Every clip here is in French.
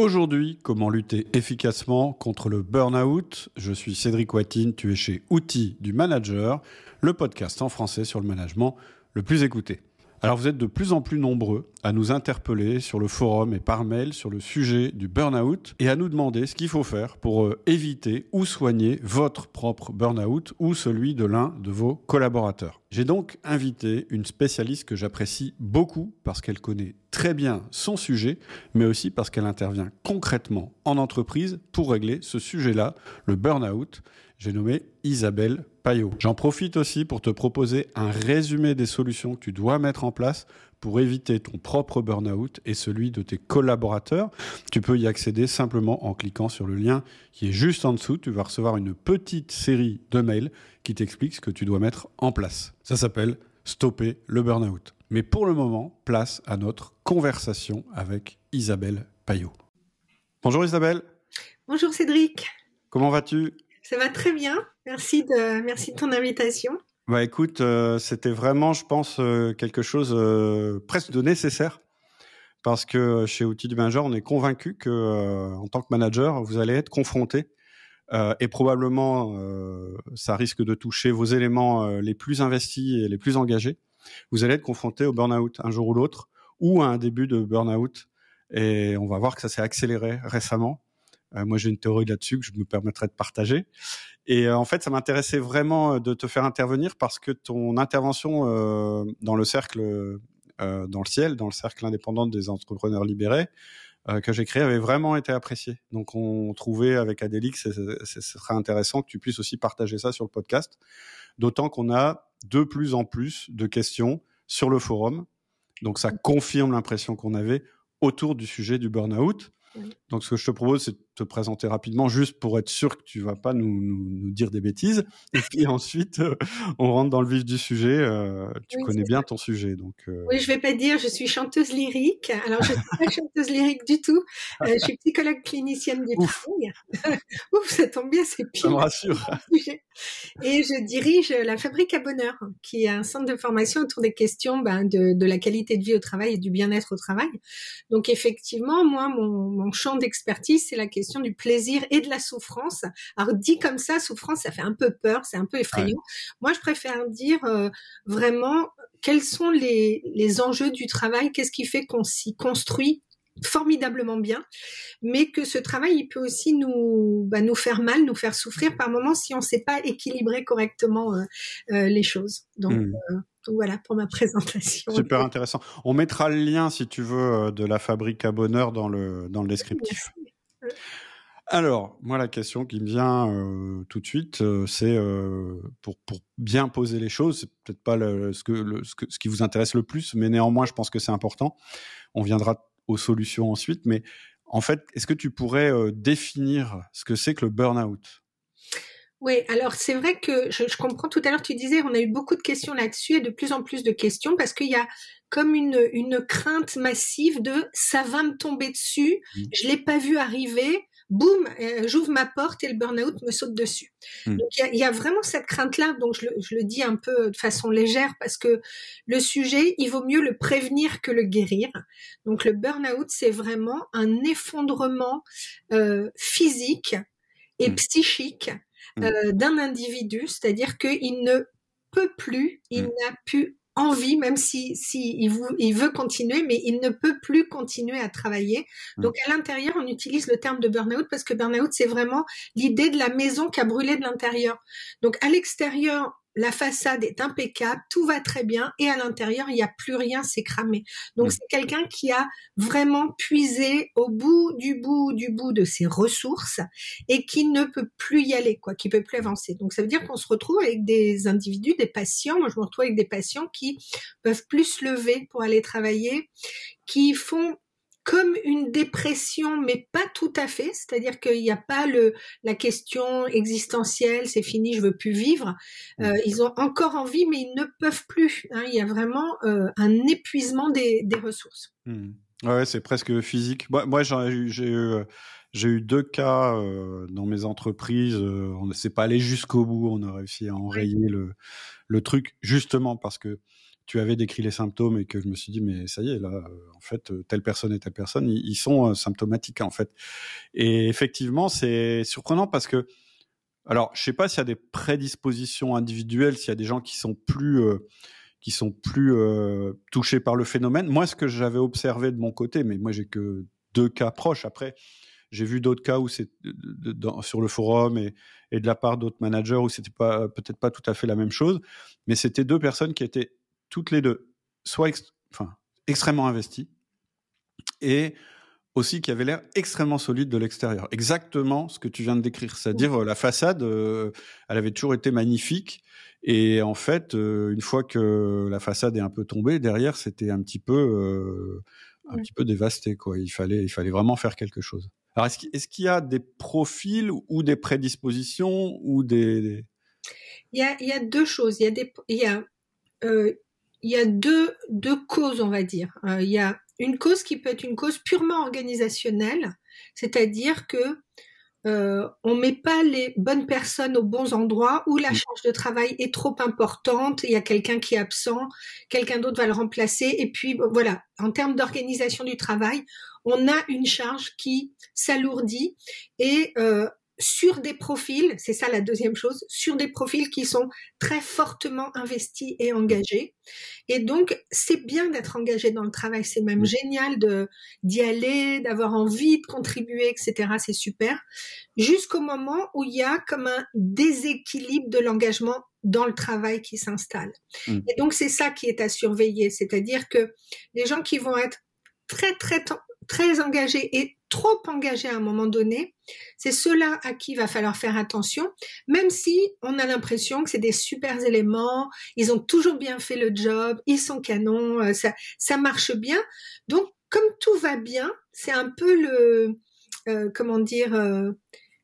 Aujourd'hui, comment lutter efficacement contre le burn-out? Je suis Cédric Watine, tu es chez Outils du Manager, le podcast en français sur le management le plus écouté. Alors vous êtes de plus en plus nombreux à nous interpeller sur le forum et par mail sur le sujet du burn-out et à nous demander ce qu'il faut faire pour euh, éviter ou soigner votre propre burn-out ou celui de l'un de vos collaborateurs. J'ai donc invité une spécialiste que j'apprécie beaucoup parce qu'elle connaît très bien son sujet, mais aussi parce qu'elle intervient concrètement en entreprise pour régler ce sujet-là, le burn-out. J'ai nommé Isabelle Payot. J'en profite aussi pour te proposer un résumé des solutions que tu dois mettre en place pour éviter ton propre burn-out et celui de tes collaborateurs. Tu peux y accéder simplement en cliquant sur le lien qui est juste en dessous. Tu vas recevoir une petite série de mails qui t'expliquent ce que tu dois mettre en place. Ça s'appelle Stopper le burn-out. Mais pour le moment, place à notre conversation avec Isabelle Payot. Bonjour Isabelle. Bonjour Cédric. Comment vas-tu? Ça va très bien. Merci de, merci de ton invitation. Bah écoute, euh, c'était vraiment, je pense, euh, quelque chose euh, presque de nécessaire. Parce que chez Outils du Manager, on est convaincu que en tant que manager, vous allez être confronté et probablement ça risque de toucher vos éléments les plus investis et les plus engagés. Vous allez être confronté au burn-out un jour ou l'autre ou à un début de burn-out et on va voir que ça s'est accéléré récemment. Moi, j'ai une théorie là-dessus que je me permettrai de partager. Et euh, en fait, ça m'intéressait vraiment euh, de te faire intervenir parce que ton intervention euh, dans le cercle, dans le ciel, dans le cercle indépendant des entrepreneurs libérés, que j'ai créé avait vraiment été appréciée. Donc, on trouvait avec Adélix, ce serait intéressant que tu puisses aussi partager ça sur le podcast. D'autant qu'on a de plus en plus de questions sur le forum. Donc, ça confirme l'impression qu'on avait autour du sujet du burn-out. Donc, ce que je te propose, c'est te présenter rapidement, juste pour être sûr que tu vas pas nous, nous, dire des bêtises. Et puis ensuite, euh, on rentre dans le vif du sujet. Euh, tu connais bien ton sujet, donc. Euh... Oui, je vais pas dire, je suis chanteuse lyrique. Alors, je suis pas chanteuse lyrique du tout. Euh, je suis psychologue clinicienne du travail. Ouf, ça tombe bien, c'est pire. Ça me rassure. Et je dirige la Fabrique à Bonheur, qui est un centre de formation autour des questions ben, de, de la qualité de vie au travail et du bien-être au travail. Donc, effectivement, moi, mon mon champ d'expertise, c'est la question du plaisir et de la souffrance. Alors dit comme ça, souffrance, ça fait un peu peur, c'est un peu effrayant. Moi, je préfère dire euh, vraiment quels sont les, les enjeux du travail, qu'est-ce qui fait qu'on s'y construit formidablement bien, mais que ce travail, il peut aussi nous, bah, nous faire mal, nous faire souffrir par moments si on ne sait pas équilibrer correctement euh, euh, les choses. Donc, mmh. Donc voilà pour ma présentation. Super intéressant. On mettra le lien, si tu veux, de la fabrique à bonheur dans le, dans le descriptif. Alors, moi, la question qui me vient euh, tout de suite, euh, c'est pour, pour bien poser les choses, c'est peut-être pas le, ce, ce qui vous intéresse le plus, mais néanmoins, je pense que c'est important. On viendra aux solutions ensuite, mais en fait, est-ce que tu pourrais définir ce que c'est que le burn-out? Oui, alors c'est vrai que je, je, comprends tout à l'heure, tu disais, on a eu beaucoup de questions là-dessus et de plus en plus de questions parce qu'il y a comme une, une crainte massive de ça va me tomber dessus, mmh. je l'ai pas vu arriver, boum, euh, j'ouvre ma porte et le burn-out me saute dessus. Mmh. Donc il y a, y a, vraiment cette crainte-là, donc je le, je le, dis un peu de façon légère parce que le sujet, il vaut mieux le prévenir que le guérir. Donc le burn-out, c'est vraiment un effondrement euh, physique et mmh. psychique. Euh, d'un individu, c'est-à-dire qu'il ne peut plus, il mmh. n'a plus envie, même si, si il, veut continuer, mais il ne peut plus continuer à travailler. Mmh. Donc à l'intérieur, on utilise le terme de burn-out parce que burn-out, c'est vraiment l'idée de la maison qui a brûlé de l'intérieur. Donc à l'extérieur, la façade est impeccable, tout va très bien, et à l'intérieur, il n'y a plus rien, c'est cramé. Donc mm. c'est quelqu'un qui a vraiment puisé au bout du bout du bout de ses ressources et qui ne peut plus y aller, quoi, qui peut plus avancer. Donc ça veut dire qu'on se retrouve avec des individus, des patients. Moi, je me retrouve avec des patients qui peuvent plus se lever pour aller travailler, qui font comme une dépression, mais pas tout à fait. C'est-à-dire qu'il n'y a pas le la question existentielle, c'est fini, je veux plus vivre. Euh, ils ont encore envie, mais ils ne peuvent plus. Hein. Il y a vraiment euh, un épuisement des, des ressources. Mmh. Ouais, c'est presque physique. Moi, moi j'ai eu j'ai eu deux cas euh, dans mes entreprises. Euh, on ne s'est pas allé jusqu'au bout. On a réussi à enrayer le le truc justement parce que tu avais décrit les symptômes et que je me suis dit mais ça y est là, en fait, telle personne et telle personne, ils, sont symptomatiques en fait. Et effectivement, c'est surprenant parce que alors, je sais pas s'il y a des prédispositions individuelles, s'il y a des gens qui sont plus qui sont plus touchés par le phénomène. Moi, ce que j'avais observé de mon côté, mais moi j'ai que deux cas proches. Après, j'ai vu d'autres cas où c'est sur le forum et, de la part d'autres managers où c'était pas peut-être pas tout à fait la même chose, mais c'était deux personnes qui étaient toutes les deux soit enfin extrêmement investies et aussi qui avaient l'air extrêmement solides de l'extérieur. Exactement ce que tu viens de décrire, c'est-à-dire la façade, euh, elle avait toujours été magnifique et en fait, euh, une fois que la façade est un peu tombée, derrière c'était un petit peu euh, un petit peu dévasté quoi. Il fallait il fallait vraiment faire quelque chose. Alors, est-ce qu'il y a des profils ou des prédispositions ou des... Il, y a, il y a deux choses. Il y a, des, il y a, euh, il y a deux, deux causes, on va dire. Euh, il y a une cause qui peut être une cause purement organisationnelle, c'est-à-dire que euh, on met pas les bonnes personnes aux bons endroits où la mmh. charge de travail est trop importante, il y a quelqu'un qui est absent, quelqu'un d'autre va le remplacer, et puis voilà, en termes d'organisation du travail, on a une charge qui s'alourdit et euh, sur des profils, c'est ça la deuxième chose, sur des profils qui sont très fortement investis et engagés. Et donc, c'est bien d'être engagé dans le travail, c'est même génial de d'y aller, d'avoir envie de contribuer, etc. C'est super. Jusqu'au moment où il y a comme un déséquilibre de l'engagement dans le travail qui s'installe. Mmh. Et donc, c'est ça qui est à surveiller, c'est-à-dire que les gens qui vont être très très très engagés et trop engagés à un moment donné, c'est ceux-là à qui il va falloir faire attention, même si on a l'impression que c'est des super éléments, ils ont toujours bien fait le job, ils sont canons, euh, ça, ça marche bien. Donc, comme tout va bien, c'est un peu le, euh, comment dire, euh,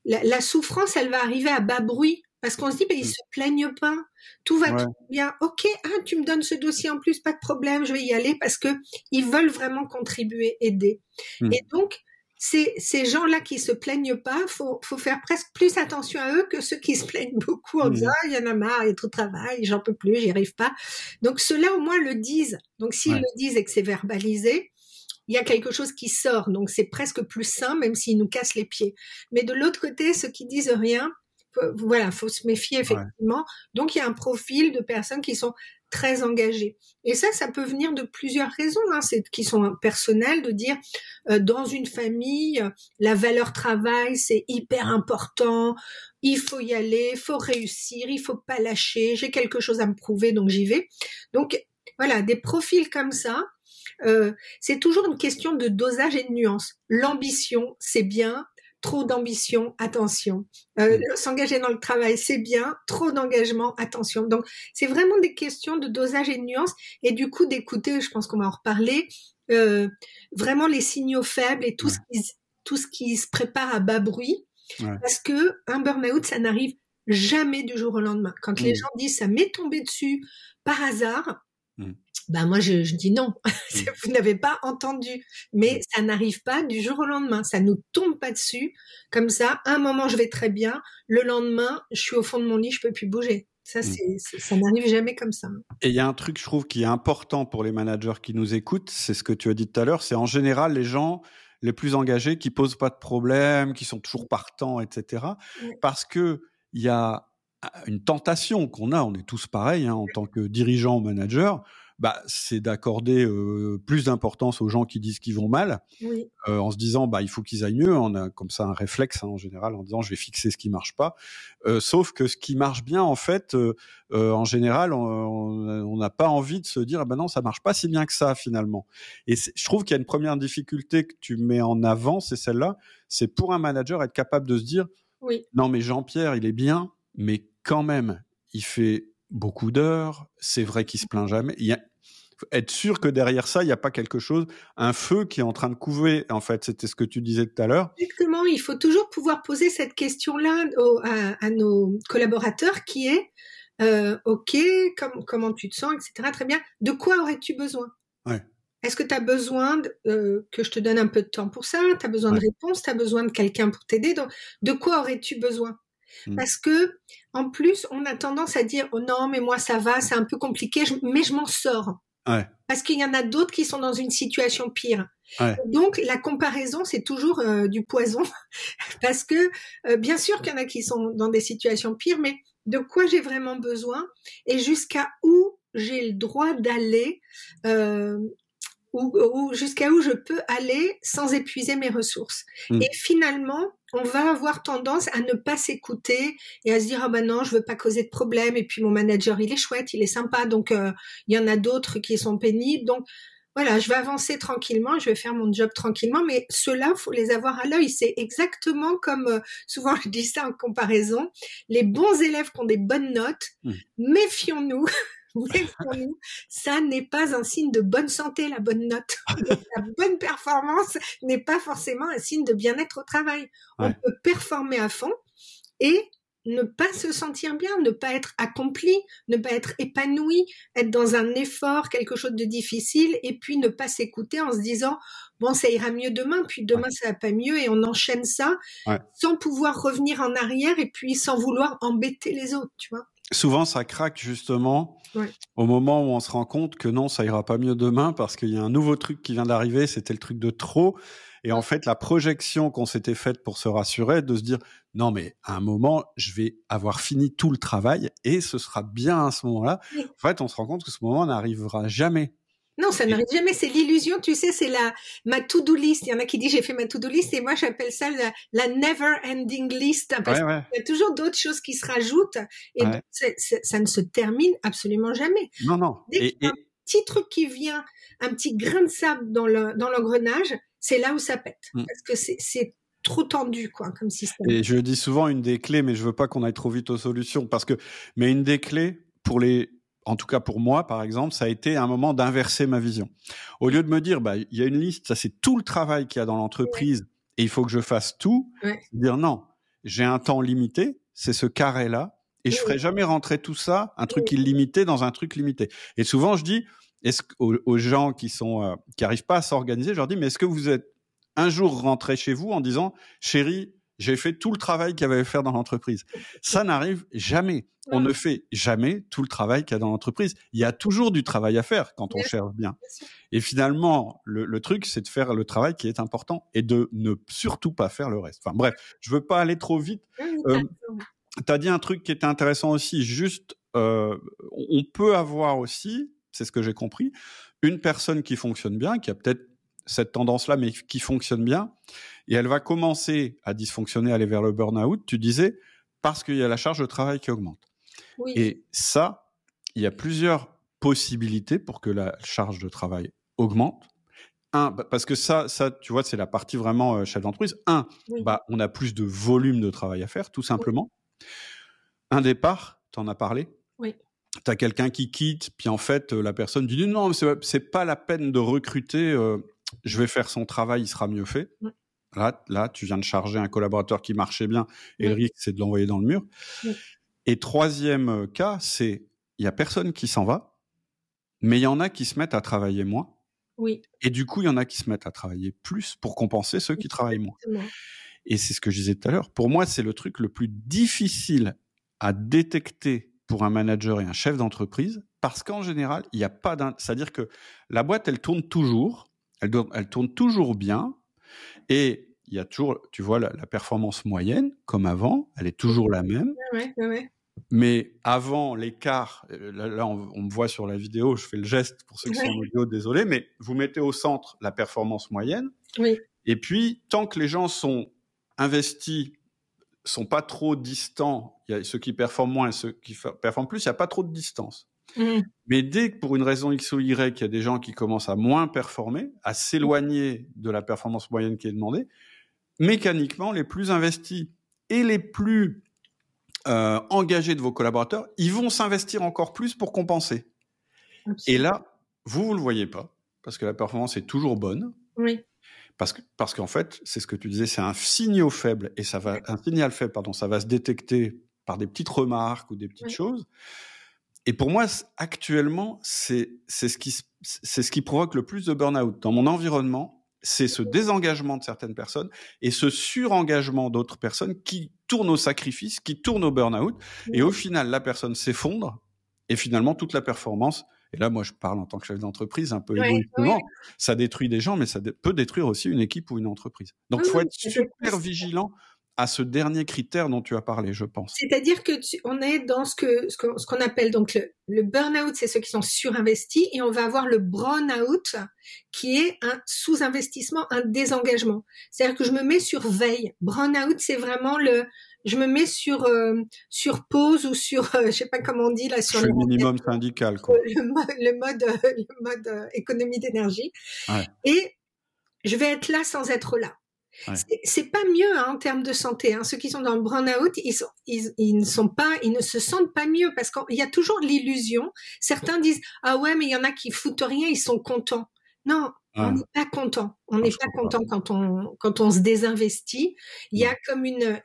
la, la, souffrance, elle va arriver à bas bruit parce qu'on se dit, ben, ils mmh. se plaignent pas, tout va bien. Ok, ah, tu me donnes ce dossier en plus, pas de problème, je vais y aller parce que ils veulent vraiment contribuer, aider. Mmh. Et donc, ces, ces gens-là qui se plaignent pas, faut, faut faire presque plus attention à eux que ceux qui se plaignent beaucoup en mmh. disant, ah, il y en a marre, il y a trop de travail, j'en peux plus, j'y arrive pas. Donc, ceux-là, au moins, le disent. Donc, s'ils le disent et que c'est verbalisé, il y a quelque chose qui sort. Donc, c'est presque plus sain, même s'ils nous cassent les pieds. Mais de l'autre côté, ceux qui disent rien, voilà, faut se méfier effectivement. Donc il y a un profil de personnes qui sont très engagées. Et ça, ça peut venir de plusieurs raisons, hein, c'est qui sont personnelles, de dire euh, dans une famille, la valeur travail c'est hyper important, il faut y aller, il faut réussir, il faut pas lâcher, j'ai quelque chose à me prouver donc j'y vais. Donc voilà, des profils comme ça. Euh, c'est toujours une question de dosage et de nuance. L'ambition, c'est bien, trop d'ambition, attention. Euh, mm. S'engager dans le travail, c'est bien. Trop d'engagement, attention. Donc, c'est vraiment des questions de dosage et de nuance. Et du coup, d'écouter, je pense qu'on va en reparler, euh, vraiment les signaux faibles et tout, ce qui, tout ce qui se prépare à bas bruit. Parce que un burn-out, ça n'arrive jamais du jour au lendemain. Quand les mm. gens disent ça m'est tombé dessus par hasard, ben moi je, je dis non, mmh. vous n'avez pas entendu. Mais mmh. ça n'arrive pas du jour au lendemain, ça nous tombe pas dessus comme ça. Un moment je vais très bien, le lendemain je suis au fond de mon lit, je peux plus bouger. Ça, c'est, ça n'arrive jamais comme ça. Et il y a un truc, je trouve, qui est important pour les managers qui nous écoutent, c'est ce que tu as dit tout à l'heure, c'est en général les gens les plus engagés qui posent pas de problème, qui sont toujours partants, etc. Parce que il y a une tentation qu'on a, on est tous pareils hein, en tant que dirigeant ou manager, bah, c'est d'accorder euh, plus d'importance aux gens qui disent qu'ils vont mal, oui. euh, en se disant bah il faut qu'ils aillent mieux. On a comme ça un réflexe hein, en général en disant je vais fixer ce qui marche pas. Euh, sauf que ce qui marche bien en fait, euh, euh, en général, on n'a pas envie de se dire ah ben non ça marche pas si bien que ça finalement. Et je trouve qu'il y a une première difficulté que tu mets en avant, c'est celle-là. C'est pour un manager être capable de se dire oui. non mais Jean-Pierre il est bien, mais quand même il fait beaucoup d'heures. C'est vrai qu'il se plaint jamais. Il y a, être sûr que derrière ça, il n'y a pas quelque chose, un feu qui est en train de couver. En fait, c'était ce que tu disais tout à l'heure. Exactement. Il faut toujours pouvoir poser cette question-là à, nos collaborateurs, qui est euh, OK, comment tu te sens, etc. Très bien. De quoi aurais-tu besoin? Ouais. Est-ce que tu as besoin euh, que je te donne un peu de temps pour ça? Tu as besoin de réponses? Tu as besoin de quelqu'un pour t'aider? De quoi aurais-tu besoin? Mmh. Parce que, en plus, on a tendance à dire, oh non, mais moi ça va, c'est un peu compliqué, mais je m'en sors. Parce qu'il y en a d'autres qui sont dans une situation pire. Donc la comparaison, c'est toujours euh, du poison. Parce que euh, bien sûr qu'il y en a qui sont dans des situations pires, mais de quoi j'ai vraiment besoin et jusqu'à où j'ai le droit d'aller euh, ou, jusqu'à où je peux aller sans épuiser mes ressources. Hmm. Et finalement, on va avoir tendance à ne pas s'écouter et à se dire ah ben non, je veux pas causer de problème et puis mon manager il est chouette, il est sympa. Donc euh, il y en a d'autres qui sont pénibles. Donc voilà, je vais avancer tranquillement, je vais faire mon job tranquillement, mais ceux-là, faut les avoir à l'œil. C'est exactement comme, euh, souvent je dis ça en comparaison, les bons élèves qui ont des bonnes notes, hmm. méfions-nous ça n'est pas un signe de bonne santé, la bonne note. la bonne performance n'est pas forcément un signe de bien-être au travail. On peut performer à fond et ne pas se sentir bien, ne pas être accompli, ne pas être épanoui, être dans un effort, quelque chose de difficile, et puis ne pas s'écouter en se disant bon ça ira mieux demain, puis demain ça va pas mieux, et on enchaîne ça sans pouvoir revenir en arrière et puis sans vouloir embêter les autres, tu vois souvent ça craque justement au moment où on se rend compte que non, ça ira pas mieux demain parce qu'il y a un nouveau truc qui vient d'arriver, c'était le truc de trop. Et en fait, la projection qu'on s'était faite pour se rassurer, de se dire non, mais à un moment, je vais avoir fini tout le travail et ce sera bien à ce moment-là. En fait, on se rend compte que ce moment n'arrivera jamais. Non, ça n'arrive jamais. C'est l'illusion, tu sais, c'est la ma to-do list. Il y en a qui disent j'ai fait ma to-do list et moi j'appelle ça la, never-ending list parce qu'il y a toujours d'autres choses qui se rajoutent et ça ne se termine absolument jamais. Non, non. Dès qu'il y a un petit truc qui vient, un petit grain de sable dans le dans l'engrenage, c'est là où ça pète mm. parce que c'est trop tendu quoi comme système. Et je dis souvent une des clés, mais je veux pas qu'on aille trop vite aux solutions parce que mais une des clés pour les en tout cas pour moi, par exemple, ça a été un moment d'inverser ma vision. Au lieu de me dire, bah, il y a une liste, ça c'est tout le travail qu'il y a dans l'entreprise et il faut que je fasse tout, dire non, j'ai un temps limité, c'est ce carré-là, et je ferai jamais rentrer tout ça, un truc illimité dans un truc limité. Et souvent, je dis, est-ce aux, gens qui sont euh, qui arrivent pas à s'organiser, je leur dis, mais est-ce que vous êtes un jour rentré chez vous en disant, chérie, j'ai fait tout le travail qu'il y avait à faire dans l'entreprise. Ça n'arrive jamais. On ne fait jamais tout le travail qu'il y a dans l'entreprise. Il y a toujours du travail à faire quand on cherche bien. Et finalement, le, truc, c'est de faire le travail qui est important et de ne surtout pas faire le reste. Enfin bref, je veux pas aller trop vite. Euh, tu as dit un truc qui était intéressant aussi. Juste, euh, on peut avoir aussi, c'est ce que j'ai compris, une personne qui fonctionne bien, qui a peut-être cette tendance-là, mais qui fonctionne bien, et elle va commencer à dysfonctionner, aller vers le burn-out, tu disais, parce qu'il y a la charge de travail qui augmente. Et ça, il y a plusieurs possibilités pour que la charge de travail augmente. Un, bah, parce que ça, ça, tu vois, c'est la partie vraiment euh, chef d'entreprise. Un, bah, on a plus de volume de travail à faire, tout simplement. Un départ, tu en as parlé. Oui. Tu as quelqu'un qui quitte, puis en fait, euh, la personne dit non, c'est pas la peine de recruter, euh, je vais faire son travail, il sera mieux fait. Là, là, tu viens de charger un collaborateur qui marchait bien et le risque, c'est de l'envoyer dans le mur. Et troisième euh, cas, c'est il y a personne qui s'en va, mais il y en a qui se mettent à travailler moins. Oui. Et du coup, il y en a qui se mettent à travailler plus pour compenser ceux qui travaillent moins. Et c'est ce que je disais tout à l'heure. Pour moi, c'est le truc le plus difficile à détecter pour un manager et un chef d'entreprise, parce qu'en général, il n'y a pas d'un. C'est-à-dire que la boîte, elle tourne toujours, elle, elle tourne toujours bien, et il y a toujours, tu vois, la, performance moyenne, comme avant, elle est toujours la même. Ouais, ouais, Mais avant l'écart, euh, là, on, me voit sur la vidéo, je fais le geste pour ceux qui sont en vidéo, désolé, mais vous mettez au centre la performance moyenne. Oui. Et puis, tant que les gens sont investis, sont pas trop distants, il y a ceux qui performent moins et ceux qui performent plus, il n'y a pas trop de distance. Mmh. Mais dès que pour une raison X ou Y, il y a des gens qui commencent à moins performer, à s'éloigner de la performance moyenne qui est demandée, mécaniquement, les plus investis et les plus euh, engagés de vos collaborateurs, ils vont s'investir encore plus pour compenser. Et là, vous, vous le voyez pas, parce que la performance est toujours bonne. Oui. Parce que parce qu'en fait, c'est ce que tu disais, c'est un signal faible et ça va un signal faible, pardon, ça va se détecter par des petites remarques ou des petites choses. Et pour moi, actuellement, c'est c'est ce qui c'est ce qui provoque le plus de burn-out dans mon environnement. c'est ce désengagement de certaines personnes et ce surengagement d'autres personnes qui tournent au sacrifice, qui tournent au burn-out. Et au final, la personne s'effondre et finalement, toute la performance, et là, moi, je parle en tant que chef d'entreprise un peu égoïstement, ça détruit des gens, mais ça peut détruire aussi une équipe ou une entreprise. Donc, il faut être super vigilant à ce dernier critère dont tu as parlé, je pense. C'est-à-dire que on est dans ce que ce qu'on appelle donc le, le burn-out, c'est ceux qui sont surinvestis, et on va avoir le brown-out, qui est un sous-investissement, un désengagement. C'est-à-dire que je me mets sur veille. Brown-out, c'est vraiment le je me mets sur euh, sur pause ou sur euh, je sais pas comment on dit là sur le minimum syndical quoi. Le, mode le mode, le mode euh, économie d'énergie ouais. et je vais être là sans être là c'est pas mieux hein, en termes de santé. Hein. Ceux qui sont dans le burn-out, ils, sont, ils, ils, ne sont pas, ils ne se sentent pas mieux parce qu'il y a toujours l'illusion. Certains disent ah ouais, mais il y en a qui foutent rien, ils sont contents. Non, on n'est pas content. On n'est pas content quand on quand on se désinvestit. Il y a comme une,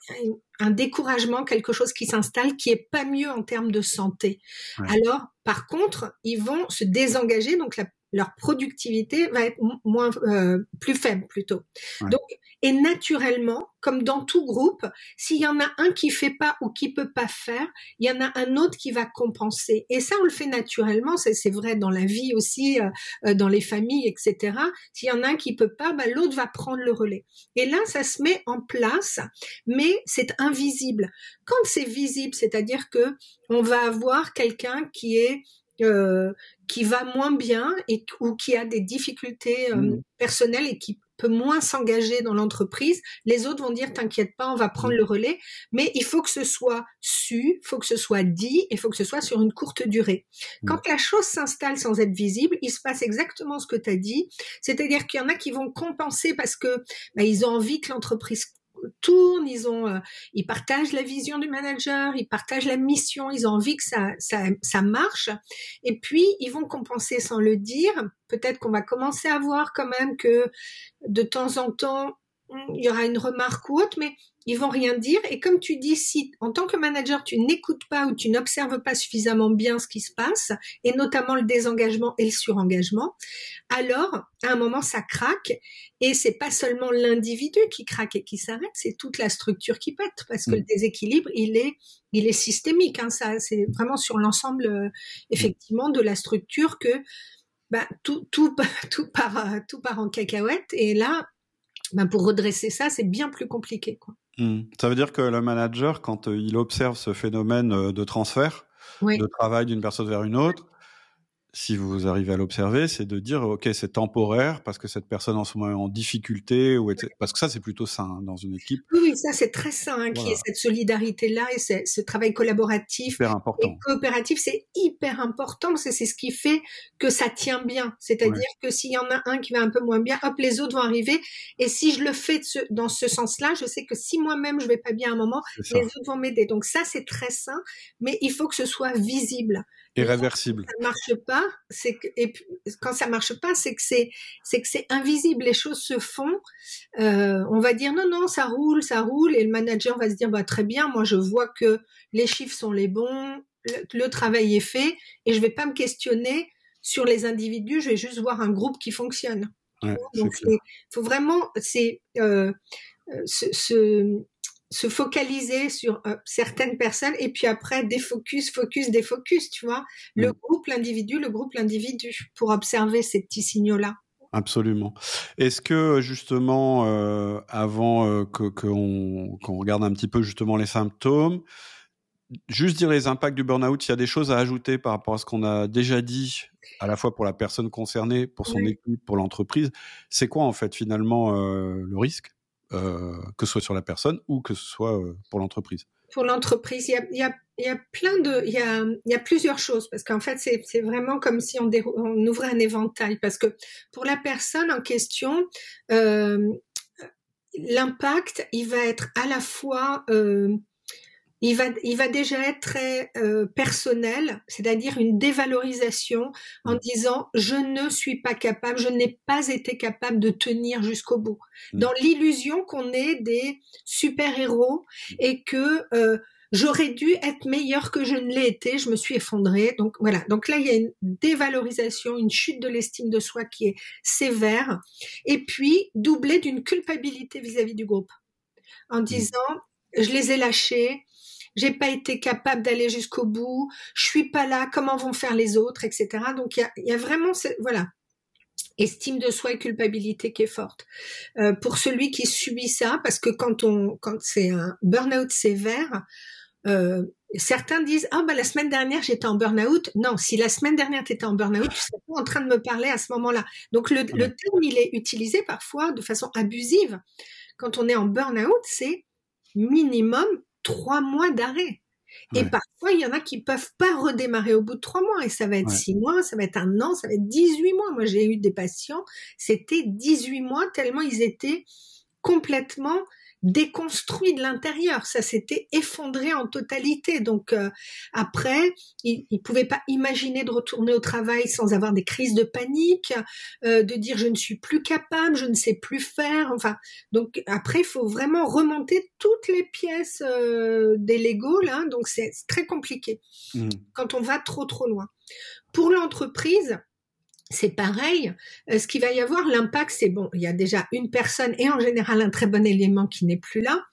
un découragement, quelque chose qui s'installe qui est pas mieux en termes de santé. Alors, par contre, ils vont se désengager, donc la leur productivité va être moins euh, plus faible plutôt. Donc et naturellement, comme dans tout groupe, s'il y en a un qui fait pas ou qui peut pas faire, il y en a un autre qui va compenser. Et ça, on le fait naturellement. C'est vrai dans la vie aussi, euh, euh, dans les familles, etc. S'il y en a un qui peut pas, bah, l'autre va prendre le relais. Et là, ça se met en place, mais c'est invisible. Quand c'est visible, c'est-à-dire que on va avoir quelqu'un qui est euh, qui va moins bien et ou qui a des difficultés euh, mmh. personnelles et qui peut moins s'engager dans l'entreprise, les autres vont dire t'inquiète pas, on va prendre le relais, mais il faut que ce soit su, il faut que ce soit dit, il faut que ce soit sur une courte durée. Mmh. Quand la chose s'installe sans être visible, il se passe exactement ce que tu as dit, c'est-à-dire qu'il y en a qui vont compenser parce que bah, ils ont envie que l'entreprise tournent, ils ont, euh, ils partagent la vision du manager, ils partagent la mission, ils ont envie que ça, ça, ça marche. Et puis ils vont compenser sans le dire. Peut-être qu'on va commencer à voir quand même que de temps en temps il y aura une remarque ou autre, mais ils vont rien dire. Et comme tu dis, si en tant que manager, tu n'écoutes pas ou tu n'observes pas suffisamment bien ce qui se passe, et notamment le désengagement et le surengagement, alors à un moment ça craque. Et c'est pas seulement l'individu qui craque et qui s'arrête, c'est toute la structure qui pète parce que le mm. déséquilibre, il est, il est systémique. Hein, ça, c'est vraiment sur l'ensemble, euh, effectivement, de la structure que bah, tout, tout, tout part, tout part en cacahuète. Et là, ben pour redresser ça, c'est bien plus compliqué. Quoi. Mmh. Ça veut dire que le manager, quand euh, il observe ce phénomène euh, de transfert, de travail d'une personne vers une autre, si vous arrivez à l'observer, c'est de dire ok c'est temporaire parce que cette personne en ce moment est en difficulté ou parce que ça c'est plutôt sain hein, dans une équipe. Oui, ça c'est très sain hein, qui est cette solidarité là et ce travail collaboratif et coopératif c'est hyper important c'est c'est ce qui fait que ça tient bien. C'est-à-dire que s'il y en a un qui va un peu moins bien, hop les autres vont arriver et si je le fais dans ce sens-là, je sais que si moi-même je vais pas bien à un moment, les autres vont m'aider. Donc ça c'est très sain, mais il faut que ce soit visible. Irréversible. ça marche pas, c'est que et quand ça marche pas, c'est que c'est c'est que c'est invisible. Les choses se font. Euh, on va dire non non, ça roule, ça roule, et le manager va se dire bah très bien, moi je vois que les chiffres sont les bons, le, travail est fait, et je vais pas me questionner sur les individus, je vais juste voir un groupe qui fonctionne. Donc il faut vraiment c'est euh, euh ce, se focaliser sur euh, certaines personnes et puis après des focus, focus, des focus, tu vois. Le mm. groupe, l'individu, le groupe, l'individu, pour observer ces petits signaux-là. Absolument. Est-ce que justement, euh, avant euh, que qu'on regarde un petit peu justement les symptômes, juste dire les impacts du burn-out, il y a des choses à ajouter par rapport à ce qu'on a déjà dit, à la fois pour la personne concernée, pour son équipe, pour l'entreprise. C'est quoi en fait finalement le risque? euh, que ce soit sur la personne ou que ce soit euh, pour l'entreprise. Pour l'entreprise, il y a, y, a, y a, plein de, il y a, y a plusieurs choses parce qu'en fait c'est vraiment comme si on, on, ouvrait un éventail parce que pour la personne en question, euh, l'impact il va être à la fois euh, il va, il va déjà être très euh, personnel, c'est-à-dire une dévalorisation en mm. disant je ne suis pas capable, je n'ai pas été capable de tenir jusqu'au bout, mm. dans l'illusion qu'on est des super héros mm. et que euh, j'aurais dû être meilleure que je ne l'ai été, je me suis effondrée. Donc voilà. Donc là, il y a une dévalorisation, une chute de l'estime de soi qui est sévère, et puis doublée d'une culpabilité vis-à-vis du groupe, en disant je les ai lâchés, j'ai pas été capable d'aller jusqu'au bout, je suis pas là, comment vont faire les autres, etc. Donc il y a, y a, vraiment, voilà, estime de soi et culpabilité qui est forte. Euh, pour celui qui subit ça, parce que quand on, quand c'est un burn-out sévère, euh, certains disent ah bah la semaine dernière j'étais en burn-out. Non, si la semaine dernière tu étais en burn-out, tu serais pas en train de me parler à ce moment-là. Donc le, le terme il est utilisé parfois de façon abusive. Quand on est en burn-out, c'est minimum trois mois d'arrêt. Et parfois, il y en a qui peuvent pas redémarrer au bout de trois mois. Et ça va être six mois, ça va être un an, ça va être 18 mois. Moi, j'ai eu des patients, c'était 18 mois tellement ils étaient complètement déconstruit de l'intérieur. Ça s'était effondré en totalité. Donc euh, après, il ne pouvait pas imaginer de retourner au travail sans avoir des crises de panique, euh, de dire je ne suis plus capable, je ne sais plus faire. Enfin, donc après, il faut vraiment remonter toutes les pièces euh, des Lego là. Donc c'est très compliqué mmh. quand on va trop trop loin. Pour l'entreprise, c'est pareil. Euh, ce qui va y avoir, l'impact, c'est bon, il y a déjà une personne et en général un très bon élément qui n'est plus là.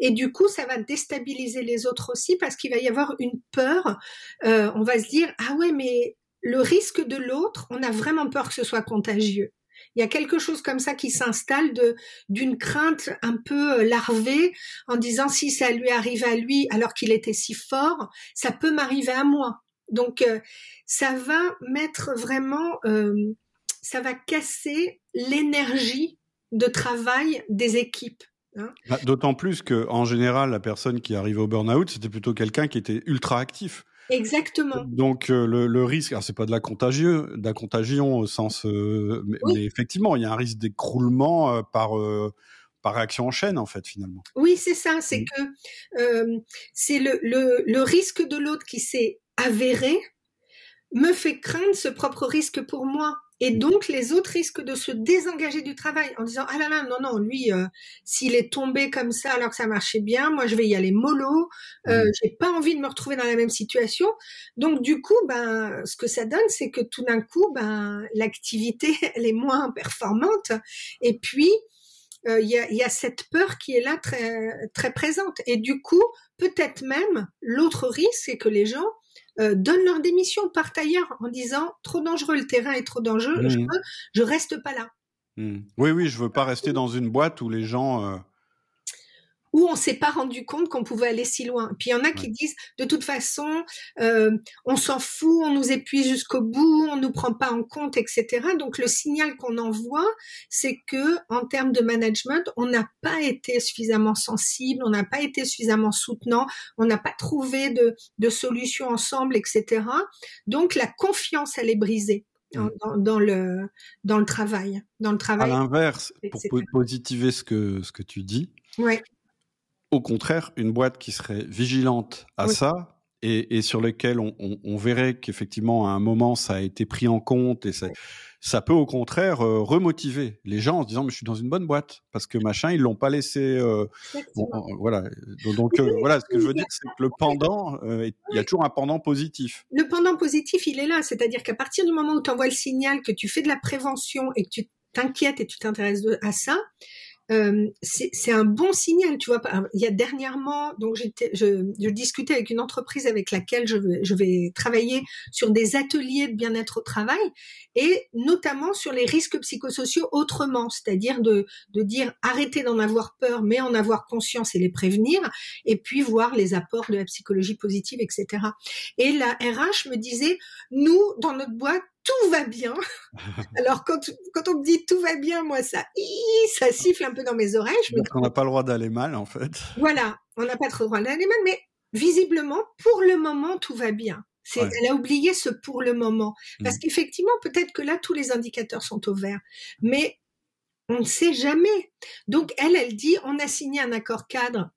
Et du coup, ça va déstabiliser les autres aussi parce qu'il va y avoir une peur. Euh, on va se dire, ah ouais, mais le risque de l'autre, on a vraiment peur que ce soit contagieux. Il y a quelque chose comme ça qui s'installe de d'une crainte un peu euh, larvée en disant si ça lui arrive à lui alors qu'il était si fort, ça peut m'arriver à moi. Donc, euh, ça va mettre vraiment, euh, ça va casser l'énergie de travail des équipes. Hein. Bah, d'autant plus que, en général, la personne qui arrivait au burn-out, c'était plutôt quelqu'un qui était ultra actif. Exactement. Donc euh, le, risque, alors c'est pas de la contagion, de la contagion au sens, mais, effectivement, il y a un risque d'écroulement par par réaction en chaîne en fait finalement. Oui, c'est ça, c'est que c'est le, le, le risque de l'autre qui s'est avéré me fait craindre ce propre risque pour moi. Et donc, les autres risquent de se désengager du travail en disant, ah là là, non, non, lui, euh, s'il est tombé comme ça alors que ça marchait bien, moi, je vais y aller mollo, euh, mmh. j'ai pas envie de me retrouver dans la même situation. Donc, du coup, ben, ce que ça donne, c'est que tout d'un coup, ben, l'activité, elle est moins performante. Et puis, euh, il y, a, y, a, cette peur qui est là très, très présente. Et du coup, peut-être même, l'autre risque, c'est que les gens euh, donnent leur démission, partent ailleurs en disant trop dangereux, le terrain est trop dangereux, je, mmh. je reste pas là. Mmh. Oui, oui, je veux pas rester dans une boîte où les gens euh, où on s'est pas rendu compte qu'on pouvait aller si loin. Puis il y en a qui disent de toute façon, euh, on s'en fout, on nous épuise jusqu'au bout, on nous prend pas en compte, etc. Donc le signal qu'on envoie, c'est que en termes de management, on n'a pas été suffisamment sensible, on n'a pas été suffisamment soutenant, on n'a pas trouvé de, de solutions ensemble, etc. Donc la confiance, elle est brisée. Mmh. Dans, dans, le dans le travail dans le travail à l'inverse pour positiver ce que ce que tu dis ouais au contraire, une boîte qui serait vigilante à ça et, et, sur lequel on, on, on verrait qu'effectivement à un moment ça a été pris en compte et ça, ça peut au contraire euh, remotiver les gens en se disant mais je suis dans une bonne boîte parce que machin ils l'ont pas laissé euh, bon, euh, voilà. Donc voilà ce que je veux dire c'est que le pendant il y a toujours un pendant positif. Le pendant positif il est là. C'est-à-dire qu'à partir du moment où tu envoies le signal que tu fais de la prévention et que tu t'inquiètes et tu t'intéresses à ça euh, c'est un bon signal, tu vois. Il y a dernièrement, donc j'étais, je, je, discutais avec une entreprise avec laquelle je vais, je vais travailler sur des ateliers de bien-être au travail et notamment sur les risques psychosociaux autrement, c'est-à-dire de, de dire arrêter d'en avoir peur, mais en avoir conscience et les prévenir, et puis voir les apports de la psychologie positive, etc. Et la RH me disait, nous, dans notre boîte, tout va bien. Alors quand, quand on me dit tout va bien, moi ça, ça siffle un peu dans mes oreilles. Je on n'a pas le droit d'aller mal en fait. Voilà, on n'a pas trop le droit d'aller mal, mais visiblement pour le moment tout va bien. C'est, Elle a oublié ce pour le moment. Parce mmh. qu'effectivement, peut-être que là, tous les indicateurs sont au vert. Mais on ne sait jamais. Donc, elle, elle dit, on a signé un accord cadre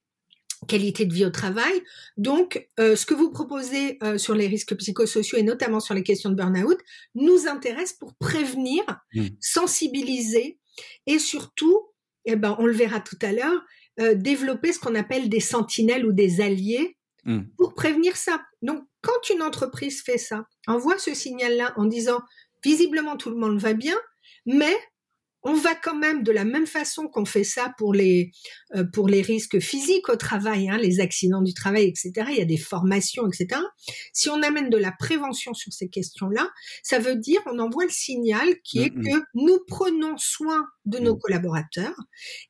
qualité de vie au travail. Donc, euh, ce que vous proposez euh, sur les risques psychosociaux et notamment sur les questions de burn-out nous intéresse pour prévenir, mmh. sensibiliser et surtout, eh ben, on le verra tout à l'heure, euh, développer ce qu'on appelle des sentinelles ou des alliés mmh. pour prévenir ça. Donc, quand une entreprise fait ça, envoie ce signal-là en disant visiblement tout le monde va bien, mais on va quand même de la même façon qu'on fait ça pour les euh, pour les risques physiques au travail, hein, les accidents du travail, etc. Il y a des formations, etc. Si on amène de la prévention sur ces questions-là, ça veut dire on envoie le signal qui est mm, mm. que nous prenons soin de nos mm. collaborateurs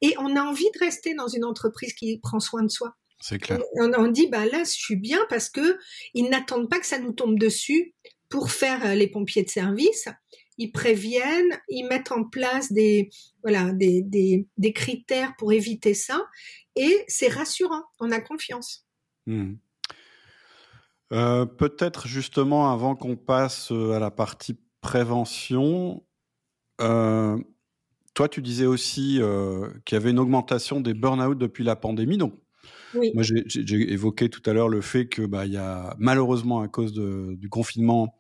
et on a envie de rester dans une entreprise qui prend soin de soi. C'est clair. On, on dit bah là je suis bien parce que ils n'attendent pas que ça nous tombe dessus pour faire euh, les pompiers de service ils préviennent, ils mettent en place des, voilà, des, des, critères pour éviter ça. Et c'est rassurant, on a confiance. Hmm. Euh, peut-être justement avant qu'on passe euh, à la partie prévention, euh, toi tu disais aussi qu'il y avait une augmentation des burn-out depuis la pandémie. Donc, moi j'ai évoqué tout à l'heure le fait que bah, il y a malheureusement à cause du confinement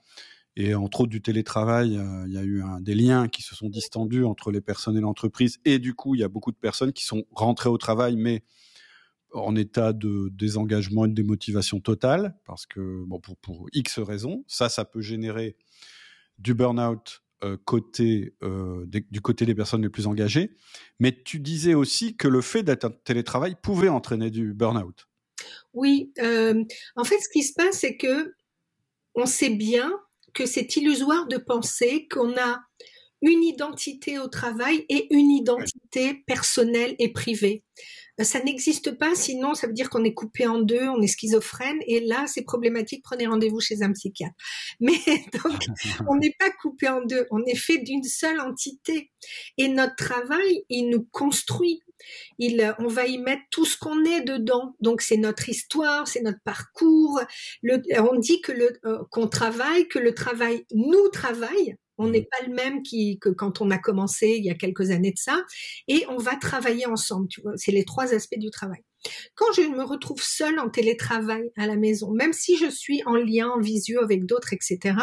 et entre autres du télétravail, euh, il y a eu des liens qui se sont distendus entre les personnes et l'entreprise. Et du coup, il y a beaucoup de personnes qui sont rentrées au travail, mais en état de désengagement et de démotivation totale, parce que pour, X raisons, ça, ça peut générer du burn-out euh, côté, euh, du côté des personnes les plus engagées. Mais tu disais aussi que le fait d'être en télétravail pouvait entraîner du burn-out. Oui, en fait, ce qui se passe, c'est que on sait bien que c'est illusoire de penser qu'on a une identité au travail et une identité personnelle et privée. Euh, ça n'existe pas, sinon ça veut dire qu'on est coupé en deux, on est schizophrène, et là c'est problématique, prenez rendez-vous chez un psychiatre. Mais donc, on n'est pas coupé en deux, on est fait d'une seule entité. Et notre travail, il nous construit. Il, on va y mettre tout ce qu'on est dedans. Donc c'est notre histoire, c'est notre parcours. Le, on dit que le euh, qu'on travaille, que le travail nous travaille. On mmh. n'est pas le même qui, que quand on a commencé il y a quelques années de ça. Et on va travailler ensemble. Tu vois, c'est les trois aspects du travail. Quand je me retrouve seule en télétravail à la maison, même si je suis en lien, en visio avec d'autres, etc.,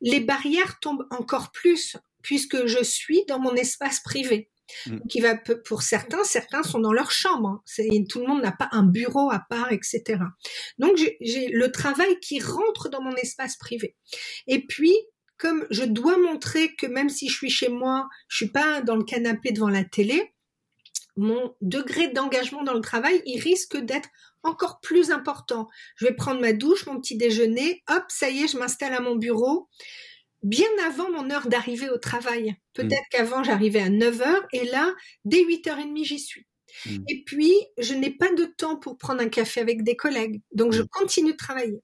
les barrières tombent encore plus puisque je suis dans mon espace privé. Mm. va pour certains, certains sont dans leur chambre. Hein. Tout le monde n'a pas un bureau à part, etc. Donc j'ai le travail qui rentre dans mon espace privé. Et puis comme je dois montrer que même si je suis chez moi, je suis pas dans le canapé devant la télé, mon degré d'engagement dans le travail, il risque d'être encore plus important. Je vais prendre ma douche, mon petit déjeuner, hop, ça y est, je m'installe à mon bureau bien avant mon heure d'arrivée au travail. Peut-être mm. qu'avant j'arrivais à 9 heures et là, dès 8h30, j'y suis. Mm. Et puis, je n'ai pas de temps pour prendre un café avec des collègues. Donc, je mm. continue de travailler.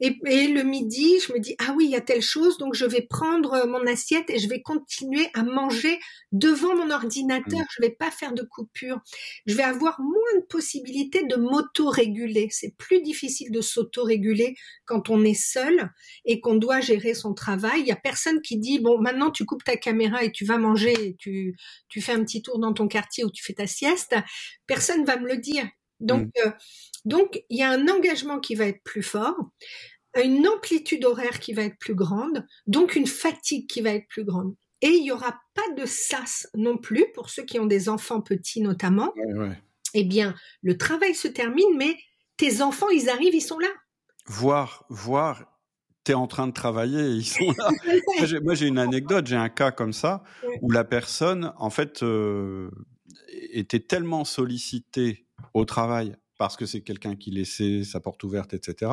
Et, le midi, je me dis, ah oui, il y a telle chose, donc je vais prendre mon assiette et je vais continuer à manger devant mon ordinateur. Mmh. Je vais pas faire de coupure. Je vais avoir moins de possibilités de m'auto-réguler. C'est plus difficile de s'auto-réguler quand on est seul et qu'on doit gérer son travail. Il y a personne qui dit, bon, maintenant tu coupes ta caméra et tu vas manger et tu, tu fais un petit tour dans ton quartier où tu fais ta sieste. Personne va me le dire. Donc, mmh. euh, donc, il y a un engagement qui va être plus fort, une amplitude horaire qui va être plus grande, donc une fatigue qui va être plus grande. Et il n'y aura pas de sas non plus pour ceux qui ont des enfants petits notamment. Eh bien, le travail se termine, mais tes enfants, ils arrivent, ils sont là. Voir, voir, tu es en train de travailler, ils sont là. moi, j'ai une anecdote, j'ai un cas comme ça, où la personne, en fait, euh, était tellement sollicitée au travail parce que c'est quelqu'un qui laissait sa porte ouverte, etc.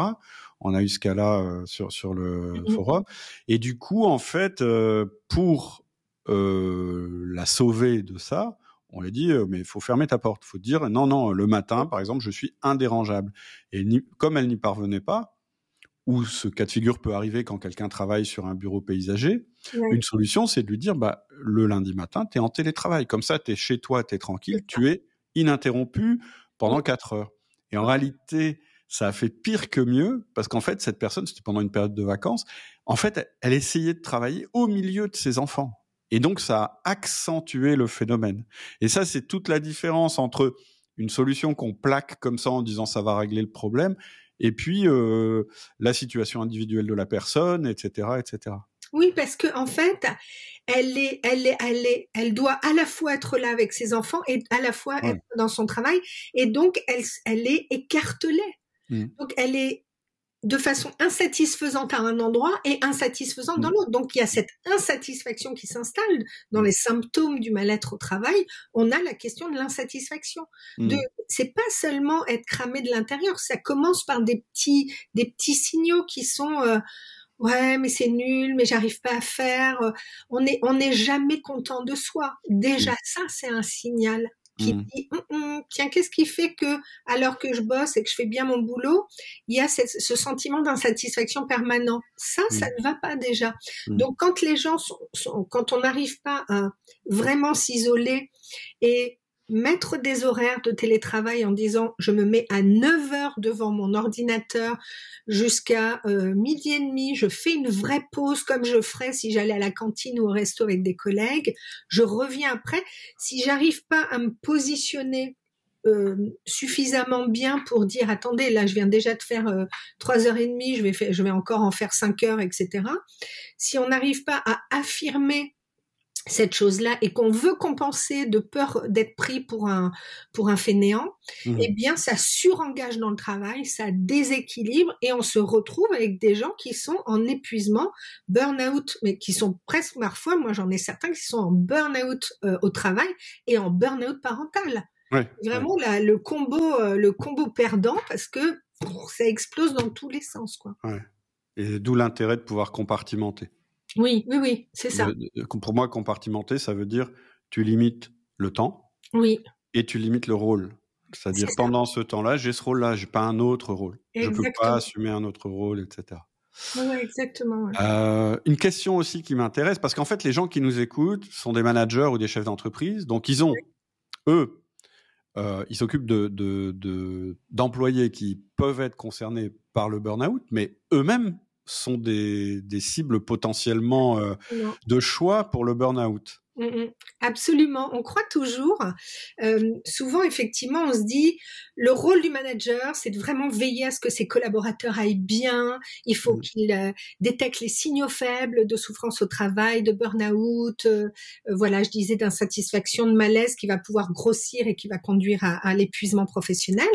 On a eu ce cas-là euh, sur sur le mmh forum. Et du coup, en fait, euh, pour euh, la sauver de ça, on lui dit mais il faut fermer ta porte. Il faut dire non non le matin, par exemple, je suis indérangeable. Et comme elle n'y parvenait pas, ou ce cas de figure peut arriver quand quelqu'un travaille sur un bureau paysager, une solution, c'est de lui dire, bah, le lundi matin, tu es en télétravail. Comme ça, tu es chez toi, tu es tranquille, tu es ininterrompu pendant quatre heures. Et en réalité, ça a fait pire que mieux parce qu'en fait, cette personne, c'était pendant une période de vacances, en fait, elle essayait de travailler au milieu de ses enfants. Et donc, ça a accentué le phénomène. Et ça, c'est toute la différence entre une solution qu'on plaque comme ça en disant ça va régler le problème, et puis euh, la situation individuelle de la personne, etc., etc. Oui, parce que en fait, elle est, elle est, elle est, elle doit à la fois être là avec ses enfants et à la fois être dans son travail, et donc elle, elle est écartelée. Mmh. Donc elle est de façon insatisfaisante à un endroit et insatisfaisante dans mmh. l'autre. Donc il y a cette insatisfaction qui s'installe dans mmh. les symptômes du mal-être au travail. On a la question de l'insatisfaction. De c'est pas seulement être cramé de l'intérieur, ça commence par des petits des petits signaux qui sont euh, ouais mais c'est nul mais j'arrive pas à faire on est on n'est jamais content de soi déjà ça c'est un signal qui mmh. dit hum, hum, tiens qu'est-ce qui fait que alors que je bosse et que je fais bien mon boulot il y a ce sentiment d'insatisfaction permanent ça ça mmh. ne va pas déjà mmh. donc quand les gens sont quand on n'arrive pas à vraiment s'isoler et mettre des horaires de télétravail en disant je me mets à 9 heures devant mon ordinateur jusqu'à euh, midi et demi, je fais une vraie pause comme je ferais si j'allais à la cantine ou au resto avec des collègues, je reviens après. Si j'arrive pas à me positionner euh, suffisamment bien pour dire attendez là je viens déjà de faire euh, trois heures et demie je vais je vais encore en faire cinq heures etc si on n'arrive pas à affirmer cette chose-là et qu'on veut compenser de peur d'être pris pour un pour un fainéant, mmh. eh bien ça surengage dans le travail, ça déséquilibre et on se retrouve avec des gens qui sont en épuisement, burn-out, mais qui sont presque parfois, moi j'en ai certains qui sont en burn-out euh, au travail et en burn-out parental. Vraiment le combo euh, le combo perdant parce que ça explose dans tous les sens quoi. Et d'où l'intérêt de pouvoir compartimenter. Oui, oui, oui, c'est ça. pour moi, compartimenter, ça veut dire tu limites le temps. Oui. Et tu limites le rôle. C'est-à-dire pendant ce temps-là, j'ai ce rôle-là, j'ai pas un autre rôle. Je peux pas assumer un autre rôle, etc. Oui, exactement. Euh, une question aussi qui m'intéresse, parce qu'en fait, les gens qui nous écoutent sont des managers ou des chefs d'entreprise, donc ils ont, eux, euh, ils s'occupent de, d'employés qui peuvent être concernés par le burn-out, mais eux-mêmes sont des, cibles potentiellement euh, de choix pour le burn-out. Mm, mm. Absolument, on croit toujours. Euh, souvent, effectivement, on se dit le rôle du manager, c'est de vraiment veiller à ce que ses collaborateurs aillent bien. Il faut mmh. qu'il euh, détecte les signaux faibles de souffrance au travail, de burn-out. Euh, voilà, je disais d'insatisfaction, de malaise qui va pouvoir grossir et qui va conduire à, à l'épuisement professionnel.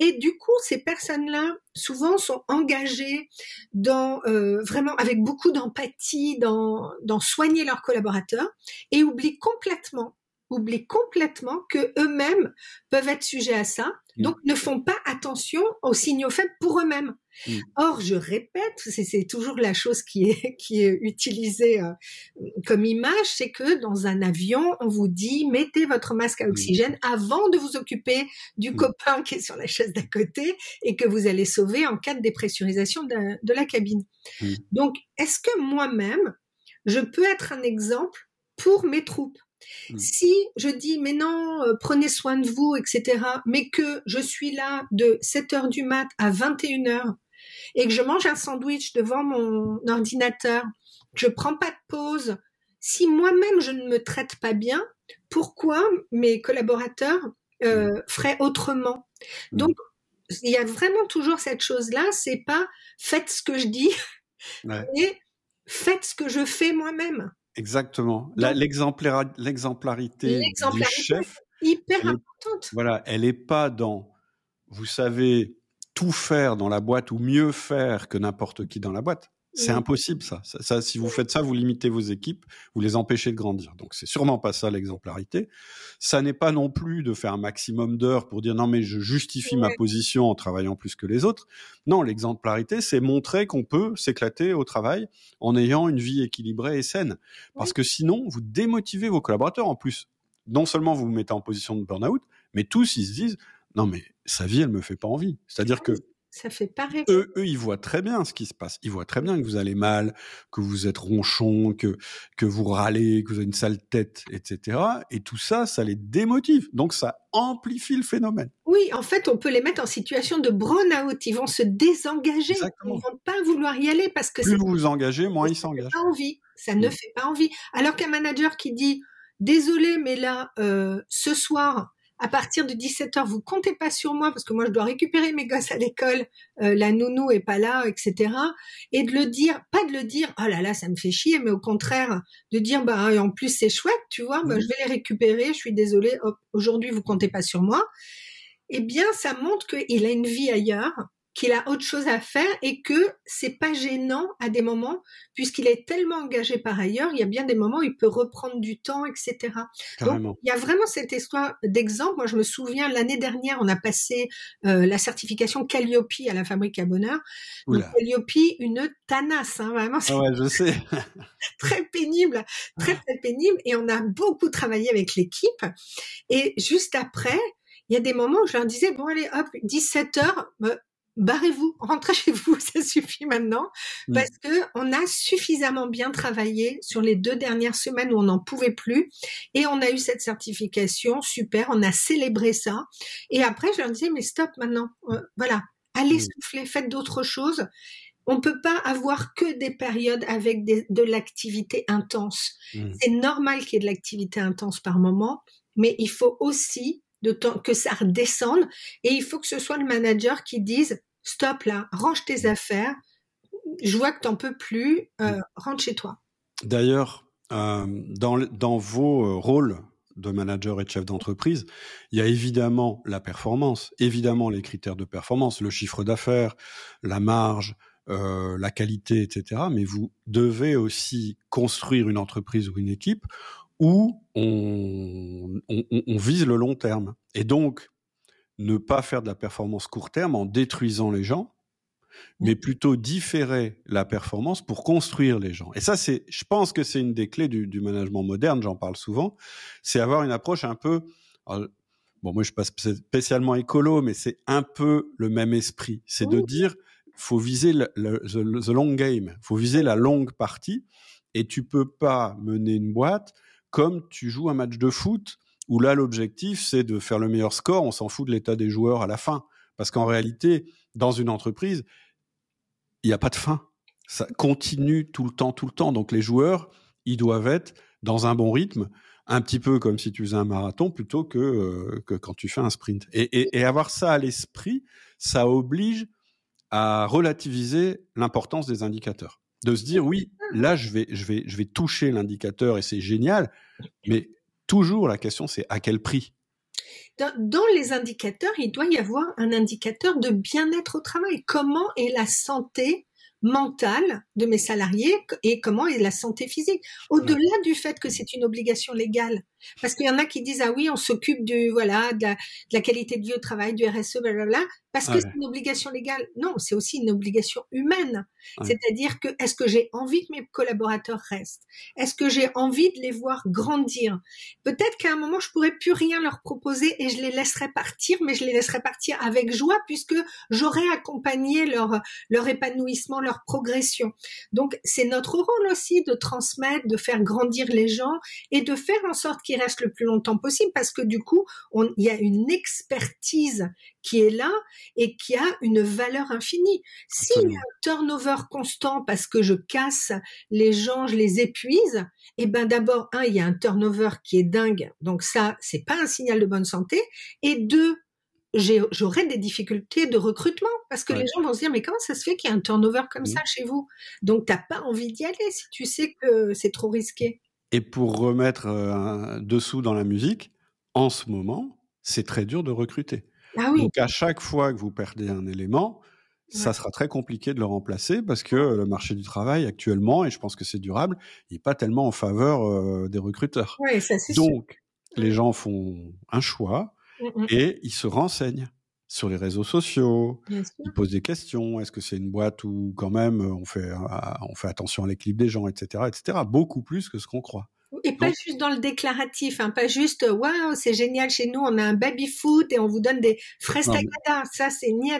Et du coup, ces personnes-là, souvent, sont engagées dans vraiment avec beaucoup d'empathie dans, dans soigner leurs collaborateurs et oublient complètement oublient complètement que eux-mêmes peuvent être sujets à ça, mm. donc ne font pas attention aux signaux faibles pour eux-mêmes. Mm. Or, je répète, c'est toujours la chose qui est qui est utilisée euh, comme image, c'est que dans un avion, on vous dit mettez votre masque à mm. oxygène avant de vous occuper du copain qui est sur la chaise d'à côté et que vous allez sauver en cas de dépressurisation de, de la cabine. Donc, est-ce que moi-même je peux être un exemple pour mes troupes? Mmh. Si je dis mais non, euh, prenez soin de vous, etc., mais que je suis là de 7 heures du mat à 21 heures et que je mange un sandwich devant mon ordinateur, que je prends pas de pause, si moi-même je ne me traite pas bien, pourquoi mes collaborateurs euh, mmh. feraient autrement? Mmh. Donc il y a vraiment toujours cette chose-là, c'est pas faites ce que je dis, mais faites ce que je fais moi-même. Exactement. L'exemplarité du chef, hyper importante. Voilà, elle n'est pas dans, vous savez, tout faire dans la boîte ou mieux faire que n'importe qui dans la boîte. C'est impossible ça. Ça, Si vous faites ça, vous limitez vos équipes, vous les empêchez de grandir. Donc c'est sûrement pas ça l'exemplarité. Ça n'est pas non plus de faire un maximum d'heures pour dire non mais je justifie ma position en travaillant plus que les autres. Non, l'exemplarité, c'est montrer qu'on peut s'éclater au travail en ayant une vie équilibrée et saine. Parce que sinon, vous démotivez vos collaborateurs. En plus, non seulement vous vous mettez en position de burn-out, mais tous ils se disent non mais sa vie elle me fait pas envie. C'est-à-dire que ça fait pas rêver. Eux, eux, ils voient très bien ce qui se passe. Ils voient très bien que vous allez mal, que vous êtes ronchon, que, que vous râlez, que vous avez une sale tête, etc. Et tout ça, ça les démotive. Donc, ça amplifie le phénomène. Oui, en fait, on peut les mettre en situation de burn-out. Ils vont se désengager. Exactement. Ils vont pas vouloir y aller parce que plus vous vous engagez, moins ils s'engagent. Pas envie. Ça ne fait pas envie. Alors qu'un manager qui dit désolé, mais là, euh, ce soir, à partir de 17h, vous comptez pas sur moi parce que moi je dois récupérer mes gosses à l'école, euh, la nounou est pas là, etc. Et de le dire, pas de le dire, oh là là, ça me fait chier, mais au contraire, de dire, bah en plus c'est chouette, tu vois, bah, je vais les récupérer, je suis désolée, aujourd'hui vous comptez pas sur moi. Eh bien, ça montre qu'il a une vie ailleurs qu'il a autre chose à faire et que c'est pas gênant à des moments puisqu'il est tellement engagé par ailleurs. Il y a bien des moments où il peut reprendre du temps, etc. Donc il y a vraiment cette histoire d'exemple. Moi, je me souviens l'année dernière, on a passé euh, la certification Calliope à la Fabrique à Bonheur. Donc, Calliope, une tanasse, hein, vraiment. Ah ouais, je sais. très pénible, très très pénible. Et on a beaucoup travaillé avec l'équipe. Et juste après, il y a des moments où je leur disais, bon allez, hop, 17 heures, barrez-vous, rentrez chez vous, ça suffit maintenant, mm. parce que on a suffisamment bien travaillé sur les deux dernières semaines où on n'en pouvait plus, et on a eu cette certification, super, on a célébré ça, et après je leur disais, mais stop maintenant, euh, voilà, allez mm. souffler, faites d'autres choses. On peut pas avoir que des périodes avec de l'activité intense. Mm. C'est normal qu'il y ait de l'activité intense par moment, mais il faut aussi de temps que ça redescende et il faut que ce soit le manager qui dise stop là, range tes affaires, je vois que t'en peux plus, euh, rentre chez toi. D'ailleurs, euh, dans, dans vos euh, rôles de manager et de chef d'entreprise, il y a évidemment la performance, évidemment les critères de performance, le chiffre d'affaires, la marge, euh, la qualité, etc. Mais vous devez aussi construire une entreprise ou une équipe où on, vise le long terme. Et donc, ne pas faire de la performance court terme en détruisant les gens, mais plutôt différer la performance pour construire les gens. Et ça, c'est, je pense que c'est une des clés du, management moderne, j'en parle souvent, c'est avoir une approche un peu, bon, moi je suis pas spécialement écolo, mais c'est un peu le même esprit. C'est de dire, faut viser le, the long game, faut viser la longue partie, et tu peux pas mener une boîte comme tu joues un match de foot où là l'objectif c'est de faire le meilleur score, on s'en fout de l'état des joueurs à la fin. Parce qu'en réalité, dans une entreprise, il n'y a pas de fin. Ça continue tout le temps, tout le temps. Donc les joueurs, ils doivent être dans un bon rythme, un petit peu comme si tu faisais un marathon plutôt que, euh, que quand tu fais un sprint. Et, et avoir ça à l'esprit, ça oblige à relativiser l'importance des indicateurs de se dire oui, là je vais je vais je vais toucher l'indicateur et c'est génial, mais toujours la question c'est à quel prix? Dans, les indicateurs, il doit y avoir un indicateur de bien-être au travail. Comment est la santé mentale de mes salariés et comment est la santé physique? Au-delà du fait que c'est une obligation légale, parce qu'il y en a qui disent ah oui, on s'occupe du voilà de la, qualité de vie au travail, du RSE, blablabla, parce que c'est une obligation légale. Non, c'est aussi une obligation humaine. C'est-à-dire que est-ce que j'ai envie que mes collaborateurs restent? Est-ce que j'ai envie de les voir grandir? Peut-être qu'à un moment je pourrais plus rien leur proposer et je les laisserai partir, mais je les laisserai partir avec joie puisque j'aurai accompagné leur leur épanouissement, leur progression. Donc c'est notre rôle aussi de transmettre, de faire grandir les gens et de faire en sorte restent le plus longtemps possible parce que du coup, il y a une expertise qui est là et qui a une valeur infinie. S'il y a un turnover constant parce que je casse les gens, je les épuise, eh ben d'abord un, il y a un turnover qui est dingue, donc ça c'est pas un signal de bonne santé, et deux, j'aurai des difficultés de recrutement parce que les gens vont se dire mais comment ça se fait qu'il y a un turnover comme mmh. ça chez vous? Donc t'as pas envie d'y aller si tu sais que c'est trop risqué. Et pour remettre euh, un dessous dans la musique, en ce moment, c'est très dur de recruter. Ah oui. Donc à chaque fois que vous perdez un élément, ça sera très compliqué de le remplacer parce que le marché du travail actuellement, et je pense que c'est durable, il n'est pas tellement en faveur euh, des recruteurs. Ça, Donc les gens font un choix mmh. et ils se renseignent sur les réseaux sociaux, ils posent des questions. Est-ce que c'est une boîte où quand même on fait on fait attention à l'équilibre des gens, etc., etc. Beaucoup plus que ce qu'on croit. Et pas juste dans le déclaratif, hein, pas juste waouh, c'est génial chez nous, on a un baby foot et on vous donne des fraises tagada. Ça, c'est niet.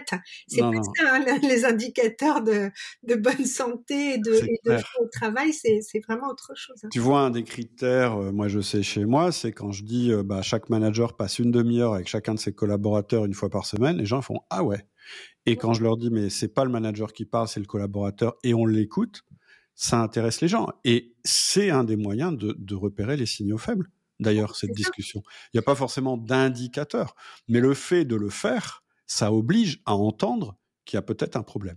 C'est pas ça, hein, les indicateurs de, de bonne santé et de, et de au travail, c'est vraiment autre chose. Hein. Tu vois, un des critères, euh, moi je sais chez moi, c'est quand je dis euh, bah, chaque manager passe une demi-heure avec chacun de ses collaborateurs une fois par semaine, les gens font ah ouais. Et quand je leur dis mais c'est pas le manager qui parle, c'est le collaborateur et on l'écoute, ça intéresse les gens. Et c'est un des moyens de, de, repérer les signaux faibles, d'ailleurs, cette discussion. Il n'y a pas forcément d'indicateur, mais le fait de le faire, ça oblige à entendre qu'il y a peut-être un problème.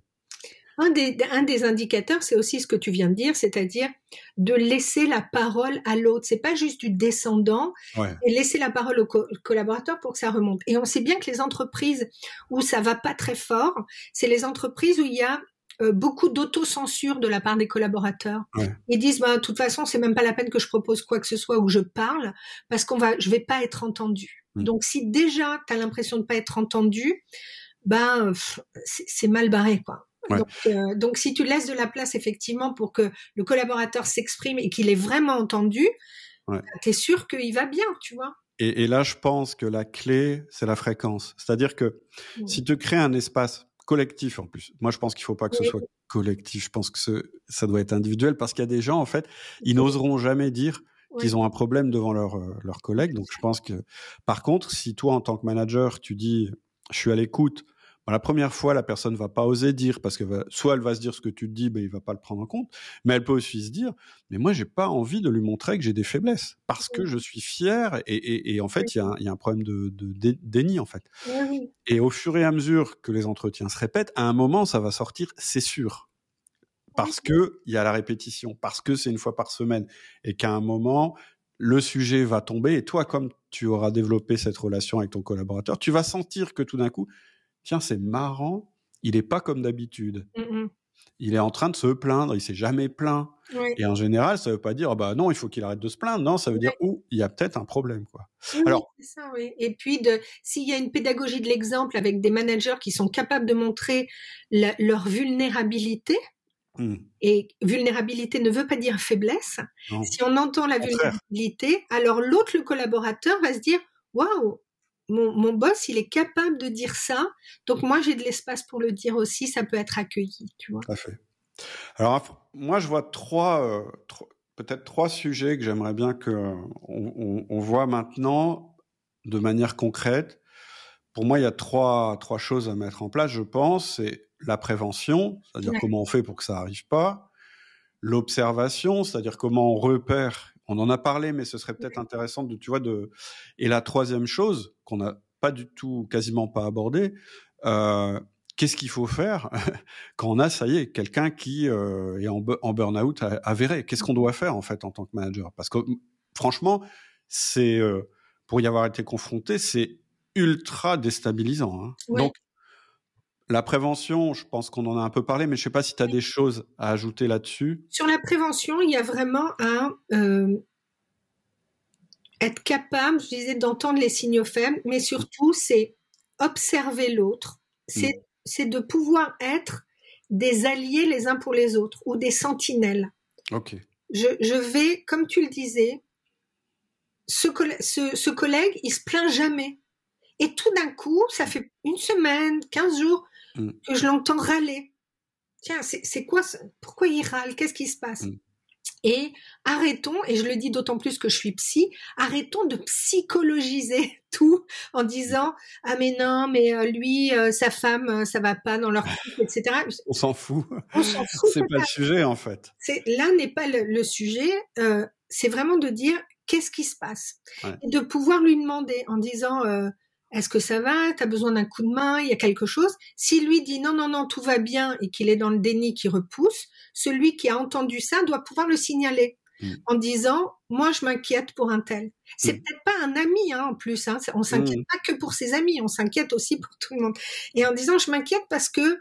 Un des, un des indicateurs, c'est aussi ce que tu viens de dire, c'est-à-dire de laisser la parole à l'autre. C'est pas juste du descendant, et laisser la parole au collaborateur pour que ça remonte. Et on sait bien que les entreprises où ça va pas très fort, c'est les entreprises où il y a euh, beaucoup d'autocensure de la part des collaborateurs. Ils disent, bah, de toute façon, c'est même pas la peine que je propose quoi que ce soit ou je parle parce qu'on va, je vais pas être entendu. Donc, si déjà tu as l'impression de pas être entendu, ben, c'est mal barré, quoi. Euh, donc, si tu laisses de la place effectivement pour que le collaborateur s'exprime et qu'il est vraiment entendu, ben, tu es sûr qu'il va bien, tu vois. Et, là, je pense que la clé, c'est la fréquence. C'est-à-dire que si tu crées un espace collectif en plus. Moi, je pense qu'il faut pas que ce soit collectif. Je pense que ce, ça doit être individuel parce qu'il y a des gens, en fait, ils n'oseront jamais dire qu'ils ont un problème devant leurs leur euh, collègues. Donc, je pense que, par contre, si toi, en tant que manager, tu dis, je suis à l'écoute, la première fois, la personne va pas oser dire parce que soit elle va se dire ce que tu te dis, ben il va pas le prendre en compte, mais elle peut aussi se dire, mais moi j'ai pas envie de lui montrer que j'ai des faiblesses parce que je suis fier et, en fait il y, a un problème de, déni en fait. Et au fur et à mesure que les entretiens se répètent, à un moment ça va sortir, c'est sûr, parce que il y a la répétition, parce que c'est une fois par semaine et qu'à un moment le sujet va tomber et toi comme tu auras développé cette relation avec ton collaborateur, tu vas sentir que tout d'un coup tiens, c'est marrant, il n'est pas comme d'habitude. Mmh il est en train de se plaindre, il s'est jamais plaint. Et en général, ça veut pas dire, bah non, il faut qu'il arrête de se plaindre. Non, ça veut dire, où il y a peut-être un problème, quoi. Alors. Ça. Et puis, s'il y a une pédagogie de l'exemple avec des managers qui sont capables de montrer leur vulnérabilité, mmh. Et vulnérabilité ne veut pas dire faiblesse. Si on entend la vulnérabilité, alors l'autre, le collaborateur, va se dire waouh, mon, boss, il est capable de dire ça. Donc moi, j'ai de l'espace pour le dire aussi. Ça peut être accueilli, tu vois. fait. Alors moi, je vois trois, euh, peut-être trois sujets que j'aimerais bien que on, voit maintenant de manière concrète. Pour moi, il y a trois trois choses à mettre en place. Je pense, c'est la prévention, c'est-à-dire comment on fait pour que ça arrive pas. L'observation, c'est-à-dire comment on repère on en a parlé, mais ce serait peut-être intéressant de, tu vois, de. Et la troisième chose qu'on n'a pas du tout, quasiment pas abordé, euh, qu'est-ce qu'il faut faire quand on a, ça y est, quelqu'un qui euh, est en, burn-out avéré? Qu'est-ce qu'on doit faire en fait en tant que manager? Parce que franchement, c'est euh, pour y avoir été confronté, c'est ultra déstabilisant. Hein. Donc la prévention, je pense qu'on en a un peu parlé, mais je ne sais pas si tu as des choses à ajouter là-dessus. Sur la prévention, il y a vraiment un euh, être capable, je disais, d'entendre les signaux faibles, mais surtout, c'est observer l'autre. C'est mm. de pouvoir être des alliés les uns pour les autres ou des sentinelles. Ok. Je, vais, comme tu le disais, ce, ce, ce collègue, il se plaint jamais. Et tout d'un coup, ça fait une semaine, quinze jours, Mm. que je l'entends râler. Tiens, c'est quoi Pourquoi il râle? Qu'est-ce qui se passe? Mm. Et arrêtons, et je le dis d'autant plus que je suis psy, arrêtons de psychologiser tout en disant ah mais non mais euh, lui euh, sa femme euh, ça va pas dans leur couple etc. On s'en fout. On s'en fout. c'est pas le sujet en fait. Là n'est pas le, sujet. c'est vraiment de dire qu'est-ce qui se passe? Et de pouvoir lui demander en disant est-ce que ça va? Tu as besoin d'un coup de main? Il y a quelque chose? Si lui dit non, non, non, tout va bien et qu'il est dans le déni qui repousse, celui qui a entendu ça doit pouvoir le signaler mm. en disant moi je m'inquiète pour un tel. C'est mm. peut-être pas un ami hein, en plus. Hein. On s'inquiète mm. pas que pour ses amis, on s'inquiète aussi pour tout le monde. Et en disant je m'inquiète parce que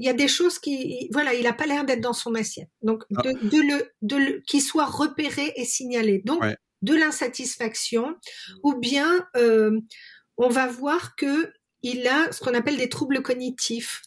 il y a des choses qui voilà il a pas l'air d'être dans son assiette. Donc ah. de, le de qu'il soit repéré et signalé. Donc de l'insatisfaction ou bien euh, on va voir que il a ce qu'on appelle des troubles cognitifs.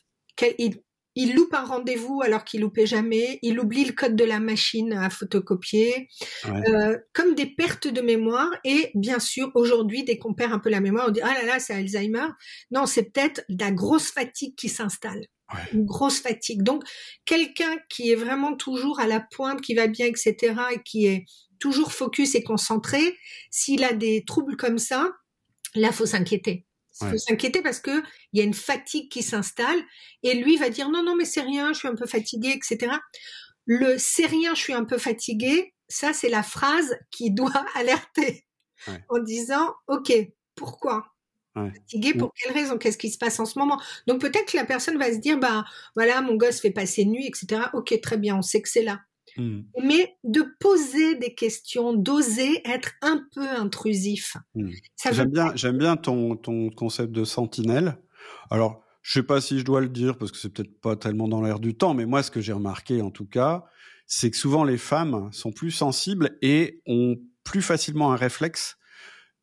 Il, il loupe un rendez-vous alors qu'il loupait jamais. Il oublie le code de la machine à photocopier, euh, comme des pertes de mémoire. Et bien sûr, aujourd'hui, dès qu'on perd un peu la mémoire, on dit ah là là, c'est Alzheimer. Non, c'est peut-être la grosse fatigue qui s'installe. Une grosse fatigue. Donc, quelqu'un qui est vraiment toujours à la pointe, qui va bien, etc., et qui est toujours focus et concentré, s'il a des troubles comme ça, Là, faut s'inquiéter. Il faut s'inquiéter parce que il y a une fatigue qui s'installe et lui va dire non non mais c'est rien, je suis un peu fatigué, etc. Le c'est rien, je suis un peu fatigué, ça c'est la phrase qui doit alerter en disant ok pourquoi? Fatigué pour quelle raison? Qu'est-ce qui se passe en ce moment? Donc peut-être que la personne va se dire, bah voilà, mon gosse fait passer nuit, etc. Ok, très bien, on sait que c'est là. Hmm. Mais de poser des questions, d'oser être un peu intrusif. Hmm. J'aime bien, j'aime bien ton, ton concept de sentinelle. Alors, je sais pas si je dois le dire parce que c'est peut-être pas tellement dans l'air du temps, mais moi, ce que j'ai remarqué en tout cas, c'est que souvent les femmes sont plus sensibles et ont plus facilement un réflexe.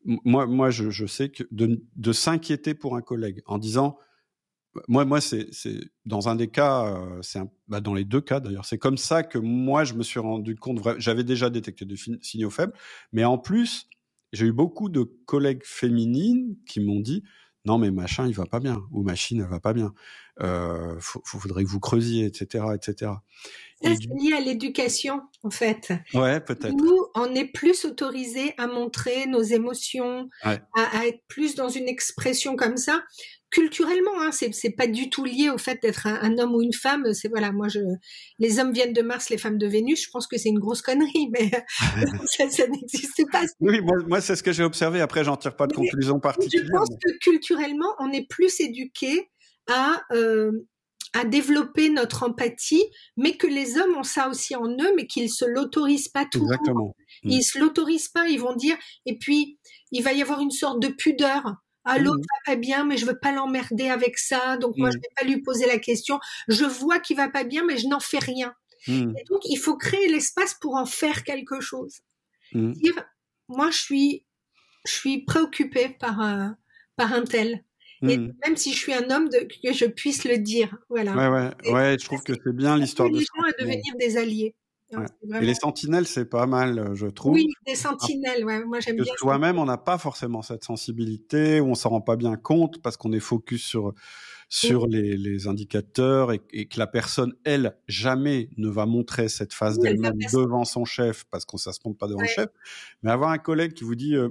Moi, moi, je, je sais que de, de s'inquiéter pour un collègue en disant, moi, moi, c'est, dans un des cas, euh, c'est bah dans les deux cas d'ailleurs, c'est comme ça que moi je me suis rendu compte. J'avais déjà détecté des signaux faibles, mais en plus, j'ai eu beaucoup de collègues féminines qui m'ont dit non mais machin il va pas bien ou machine elle va pas bien. Euh, faudrait que vous creusiez, etc., etc. c'est lié à l'éducation, en fait. Ouais, peut-être. Nous, on est plus autorisé à montrer nos émotions, à, à, être plus dans une expression comme ça culturellement, hein, c'est pas du tout lié au fait d'être un, homme ou une femme. C'est voilà, moi je, les hommes viennent de Mars, les femmes de Vénus. Je pense que c'est une grosse connerie, mais ça, ça n'existe pas. Oui, moi, c'est ce que j'ai observé. Après, j'en tire pas de conclusion particulière. Je pense que culturellement, on est plus éduqué à euh, à développer notre empathie, mais que les hommes ont ça aussi en eux, mais qu'ils se l'autorisent pas tout. Exactement. Ils se l'autorisent pas. Ils vont dire, et puis il va y avoir une sorte de pudeur ah, l'autre mmh. va pas bien, mais je veux pas l'emmerder avec ça, donc moi je mmh. vais pas lui poser la question. Je vois qu'il va pas bien, mais je n'en fais rien. Mmh. Et donc il faut créer l'espace pour en faire quelque chose. Dire, moi je suis, je suis préoccupée par un, par un tel. Et même si je suis un homme, de, que je puisse le dire. Voilà. Ouais, ouais, ouais je trouve que c'est bien l'histoire de. Les gens à devenir des alliés. Et les sentinelles, c'est pas mal, euh, je trouve. Oui, des sentinelles, ouais, moi j'aime bien. Soi-même, on n'a pas forcément cette sensibilité, ou on s'en rend pas bien compte parce qu'on est focus sur sur les, les, indicateurs et, que la personne, elle, jamais ne va montrer cette phase d'elle-même devant son chef parce qu'on ne se montre pas devant le chef. Mais avoir un collègue qui vous dit, euh,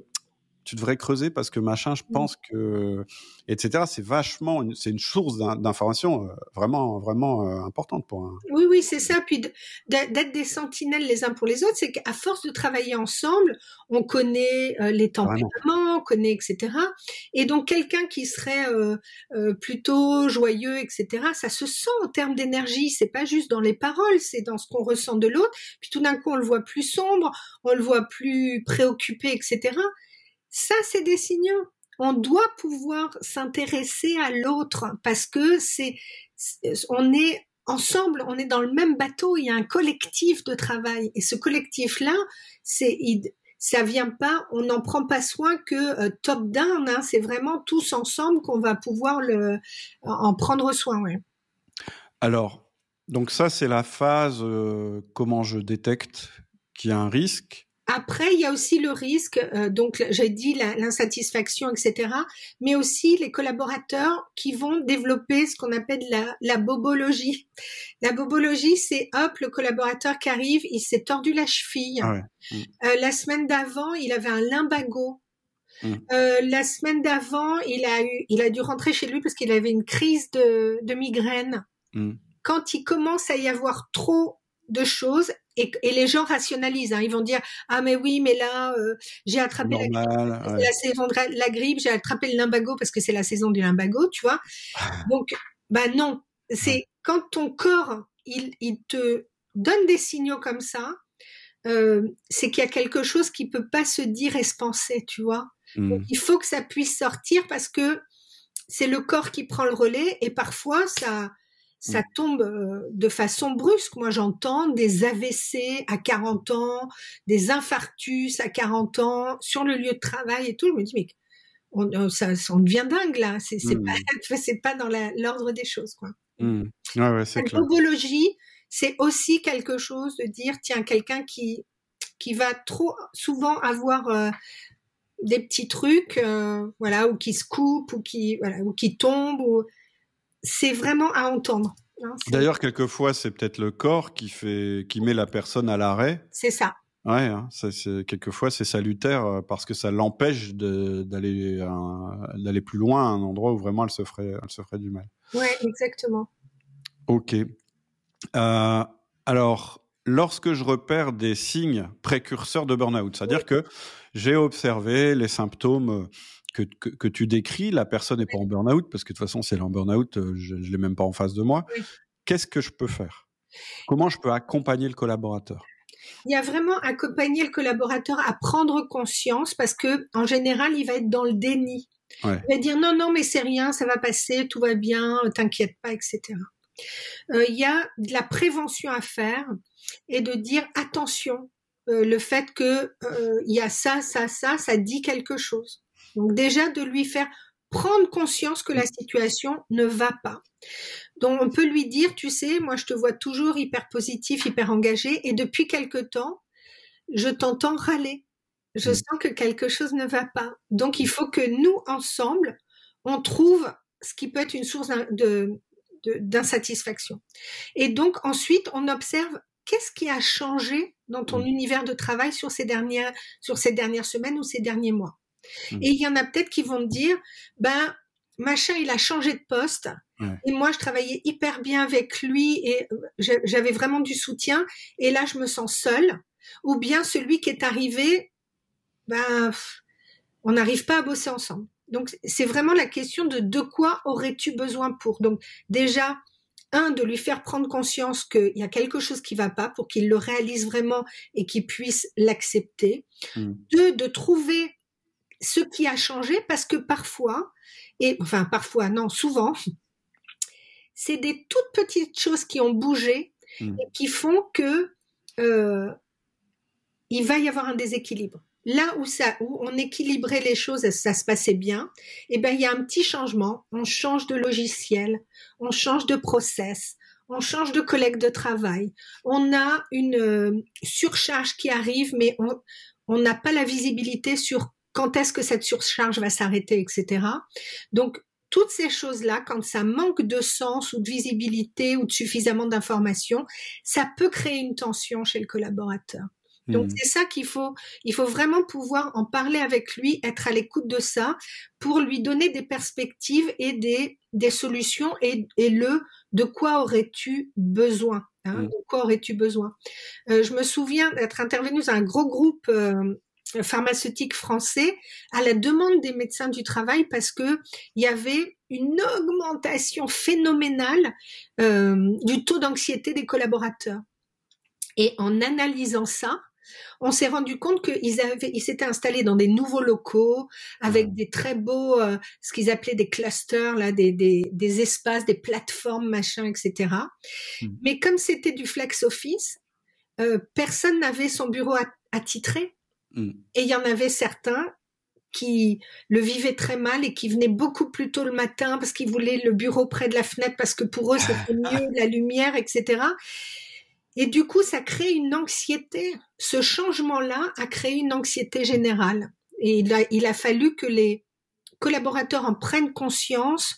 tu devrais creuser parce que machin, je mmh. pense que, etc. C'est vachement, c'est une source d'information euh, vraiment, vraiment euh, importante pour un. Oui, oui, c'est ça. Puis d'être des sentinelles les uns pour les autres, c'est qu'à force de travailler ensemble, on connaît euh, les tempéraments, on connaît, etc. Et donc quelqu'un qui serait plutôt joyeux, etc. Ça se sent en termes d'énergie. C'est pas juste dans les paroles, c'est dans ce qu'on ressent de l'autre. Puis tout d'un coup, on le voit plus sombre, on le voit plus préoccupé, etc. Ça, c'est des signaux. On doit pouvoir s'intéresser à l'autre parce que c'est, on est ensemble, on est dans le même bateau, il y a un collectif de travail. Et ce collectif-là, ça vient pas, on n'en prend pas soin que euh, top down, hein, c'est vraiment tous ensemble qu'on va pouvoir en prendre soin. Alors, donc ça, c'est la phase euh, comment je détecte qu'il y a un risque. Après, il y a aussi le risque, euh, donc j'ai dit l'insatisfaction, etc., mais aussi les collaborateurs qui vont développer ce qu'on appelle la, la, bobologie. La bobologie, c'est hop, le collaborateur qui arrive, il s'est tordu la cheville. Ah mm. euh, la semaine d'avant, il avait un limbago. Mm. Euh, la semaine d'avant, il a eu, il a dû rentrer chez lui parce qu'il avait une crise de, de migraine. Mm. Quand il commence à y avoir trop de choses et, les gens rationalisent. Hein. Ils vont dire ah mais oui mais là euh, j'ai attrapé la grippe, la saison de la grippe, j'ai attrapé le limbago parce que c'est la saison du limbago, tu vois. Donc bah non, c'est quand ton corps il, il te donne des signaux comme ça, euh, c'est qu'il y a quelque chose qui peut pas se dire et se penser, tu vois. Donc, mmh. il faut que ça puisse sortir parce que c'est le corps qui prend le relais et parfois ça ça mm. tombe euh, de façon brusque. Moi, j'entends des AVC à 40 ans, des infarctus à 40 ans sur le lieu de travail et tout. Je me dis, mais on, ça, on devient dingue là. C'est mm. pas, dans l'ordre des choses, quoi. Mm. Ouais, La c'est aussi quelque chose de dire, tiens, quelqu'un qui qui va trop souvent avoir euh, des petits trucs, euh, voilà, ou qui se coupe, ou qui, voilà, ou qui tombe, ou c'est vraiment à entendre. Hein, D'ailleurs, quelquefois, c'est peut-être le corps qui fait, qui met la personne à l'arrêt. C'est ça. Ouais, hein, ça, quelquefois c'est salutaire euh, parce que ça l'empêche d'aller d'aller plus loin à un endroit où vraiment elle se ferait elle se ferait du mal. Ouais, exactement. Ok. Euh, alors, lorsque je repère des signes précurseurs de burn-out, c'est-à-dire que j'ai observé les symptômes que, que, tu décris, la personne n'est pas en burn-out, parce que de toute façon, si elle est en burn-out, je ne l'ai même pas en face de moi. Qu'est-ce que je peux faire? Comment je peux accompagner le collaborateur? Il y a vraiment accompagner le collaborateur à prendre conscience parce que en général, il va être dans le déni. Il va dire non, non, mais c'est rien, ça va passer, tout va bien, t'inquiète pas, etc. Euh, il y a de la prévention à faire et de dire attention, euh, le fait que euh, il y a ça, ça, ça, ça dit quelque chose. Donc déjà de lui faire prendre conscience que la situation ne va pas. Donc on peut lui dire, tu sais, moi je te vois toujours hyper positif, hyper engagé, et depuis quelque temps, je t'entends râler. Je mm. sens que quelque chose ne va pas. Donc il faut que nous, ensemble, on trouve ce qui peut être une source d'insatisfaction. Et donc ensuite, on observe qu'est-ce qui a changé dans ton mm. univers de travail sur ces dernières, sur ces dernières semaines ou ces derniers mois. Mm. Et il y en a peut-être qui vont me dire, ben, machin, il a changé de poste. Et moi, je travaillais hyper bien avec lui et euh, j'avais vraiment du soutien. Et là, je me sens seule. Ou bien celui qui est arrivé, ben, on n'arrive pas à bosser ensemble. Donc, c'est vraiment la question de de quoi aurais-tu besoin pour? Donc, déjà, un, de lui faire prendre conscience qu'il y a quelque chose qui va pas pour qu'il le réalise vraiment et qu'il puisse l'accepter. Mm. Deux, de trouver ce qui a changé parce que parfois, et enfin parfois, non, souvent, c'est des toutes petites choses qui ont bougé hmm. et qui font que euh, il va y avoir un déséquilibre. Là où ça, où on équilibrait les choses, ça se passait bien, et eh ben il y a un petit changement. On change de logiciel, on change de process, on change de collègue de travail. On a une euh, surcharge qui arrive, mais on n'a pas la visibilité sur quand est-ce que cette surcharge va s'arrêter, etc. Donc, toutes ces choses-là, quand ça manque de sens ou de visibilité ou de suffisamment d'informations, ça peut créer une tension chez le collaborateur. Donc hmm. c'est ça qu'il faut, il faut vraiment pouvoir en parler avec lui, être à l'écoute de ça pour lui donner des perspectives et des, des solutions et, et le de quoi aurais-tu besoin hein, hmm. De quoi aurais-tu besoin euh, Je me souviens d'être intervenue dans un gros groupe euh, pharmaceutique français à la demande des médecins du travail parce que il y avait une augmentation phénoménale euh, du taux d'anxiété des collaborateurs. Et en analysant ça, on s'est rendu compte qu'ils avaient, ils s'étaient installés dans des nouveaux locaux avec des très beaux, euh, ce qu'ils appelaient des clusters là, des, des, des, espaces, des plateformes, machin, etc. Mmh. Mais comme c'était du flex office, euh, personne n'avait son bureau attitré. Mm. Et il y en avait certains qui le vivaient très mal et qui venaient beaucoup plus tôt le matin parce qu'ils voulaient le bureau près de la fenêtre parce que pour eux c'était mieux la lumière, etc. Et du coup, ça crée une anxiété. Ce changement-là a créé une anxiété générale. Et il a, il a fallu que les collaborateurs en prennent conscience,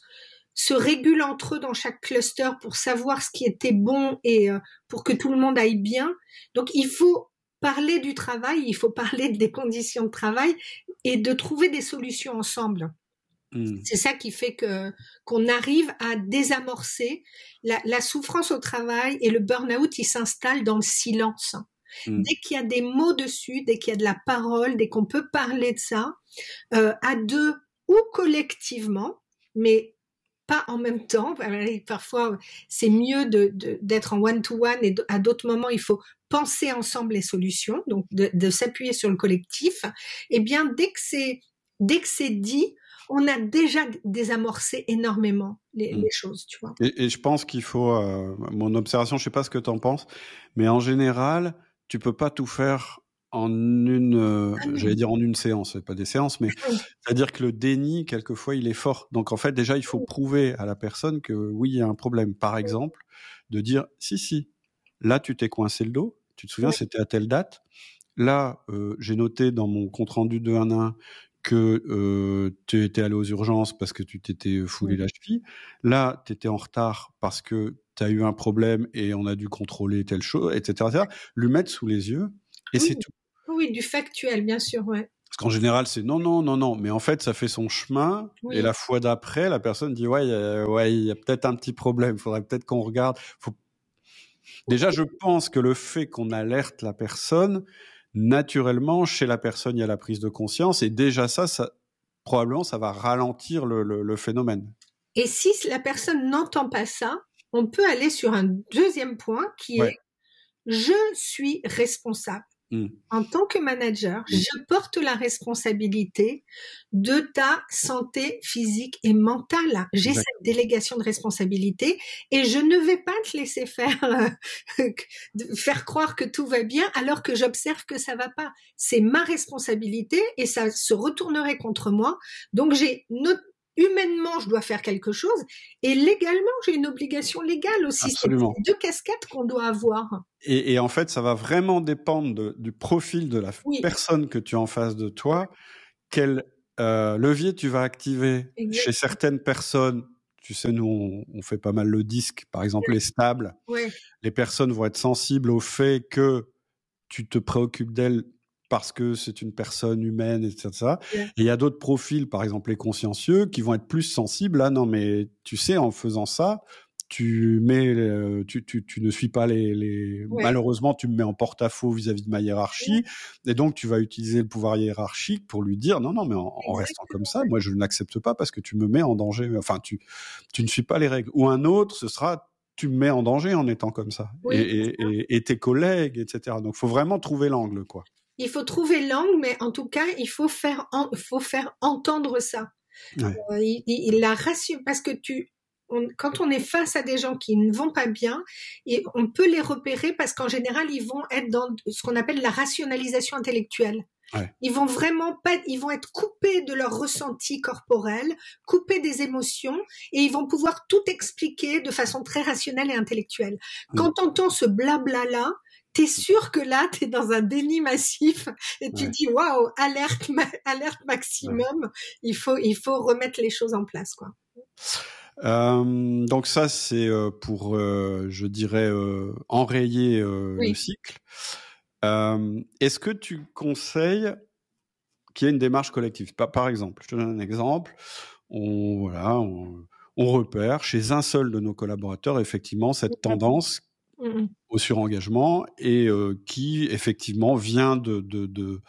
se régulent entre eux dans chaque cluster pour savoir ce qui était bon et euh, pour que tout le monde aille bien. Donc, il faut parler du travail, il faut parler des conditions de travail et de trouver des solutions ensemble. Hmm. C'est ça qui fait que qu'on arrive à désamorcer la, souffrance au travail et le burn-out, il s'installe dans le silence. Hmm. Dès qu'il y a des mots dessus, dès qu'il y a de la parole, dès qu'on peut parler de ça, euh, à deux ou collectivement, mais pas en même temps. Parfois, c'est mieux d'être en one-to-one et à d'autres moments, il faut penser ensemble les solutions, donc de, s'appuyer sur le collectif, eh bien dès que c'est dès que c'est dit, on a déjà désamorcé énormément les, mm. choses, tu vois. Et, je pense qu'il faut, euh, mon observation, je sais pas ce que tu en penses, mais en général, tu peux pas tout faire en une, euh, ah j'allais dire en une séance, pas des séances, mais c'est-à-dire que le déni, quelquefois, il est fort. Donc en fait, déjà, il faut prouver à la personne que oui, il y a un problème. Par exemple, de dire si, si, Là, tu t'es coincé le dos. Tu te souviens, c'était à telle date. Là, euh, j'ai noté dans mon compte rendu de 1 1 que euh, tu étais allé aux urgences parce que tu t'étais foulé la cheville. Là, tu étais en retard parce que tu as eu un problème et on a dû contrôler telle chose, etc. etc. Lui mettre sous les yeux et c'est tout. Oui, du factuel, bien sûr, ouais. Parce qu'en général, c'est non, non, non, non. Mais en fait, ça fait son chemin. Et la fois d'après, la personne dit ouais, ouais, il y a peut-être un petit problème. Il faudrait peut-être qu'on regarde. Faut Déjà, je pense que le fait qu'on alerte la personne, naturellement, chez la personne, il y a la prise de conscience. Et déjà, ça, ça, probablement ça va ralentir le, phénomène. Et si la personne n'entend pas ça, on peut aller sur un deuxième point qui est je suis responsable. Mm. En tant que manager, je porte la responsabilité de ta santé physique et mentale. J'ai cette délégation de responsabilité et je ne vais pas te laisser faire faire croire que tout va bien alors que j'observe que ça va pas. C'est ma responsabilité et ça se retournerait contre moi. Donc j'ai humainement, je dois faire quelque chose, et légalement, j'ai une obligation légale aussi. C'est deux casquettes qu'on doit avoir. Et, en fait, ça va vraiment dépendre du profil de la personne que tu as en face de toi, quel euh, levier tu vas activer. Chez certaines personnes, tu sais, nous, on, fait pas mal le disque, par exemple les stables. Les personnes vont être sensibles au fait que tu te préoccupes d'elles parce que c'est une personne humaine, etc. Et il y a d'autres profils, par exemple les consciencieux, qui vont être plus sensibles. Là, non, mais tu sais, en faisant ça, tu mets, tu, tu, tu, ne suis pas les, les... malheureusement, tu me mets en porte-à-faux vis-à-vis de ma hiérarchie, et donc tu vas utiliser le pouvoir hiérarchique pour lui dire non, non, mais en, restant comme ça, moi je n'accepte pas parce que tu me mets en danger. Enfin, tu, tu ne suis pas les règles. Ou un autre, ce sera tu me mets en danger en étant comme ça, et, et, et, tes collègues, etc. Donc, faut vraiment trouver l'angle, quoi il faut trouver l'angle, mais en tout cas, il faut faire, faut faire entendre ça. Euh, il, la parce que tu, quand on est face à des gens qui ne vont pas bien, et on peut les repérer parce qu'en général, ils vont être dans ce qu'on appelle la rationalisation intellectuelle. Ils vont vraiment pas, ils vont être coupés de leur ressenti corporel, coupés des émotions, et ils vont pouvoir tout expliquer de façon très rationnelle et intellectuelle. Quand on entend ce blabla là, t'es sûr que là, tu es dans un déni massif et tu dis waouh, alerte, alerte maximum. Il faut, il faut remettre les choses en place, quoi. Euh, donc ça, c'est euh, pour, euh, je dirais, enrayer le cycle. Est-ce que tu conseilles qu'il y ait une démarche collective? Par, exemple, je te donne un exemple. On, voilà, on, repère chez un seul de nos collaborateurs effectivement cette tendance Mmh au surengagement et qui effectivement vient de, de, de,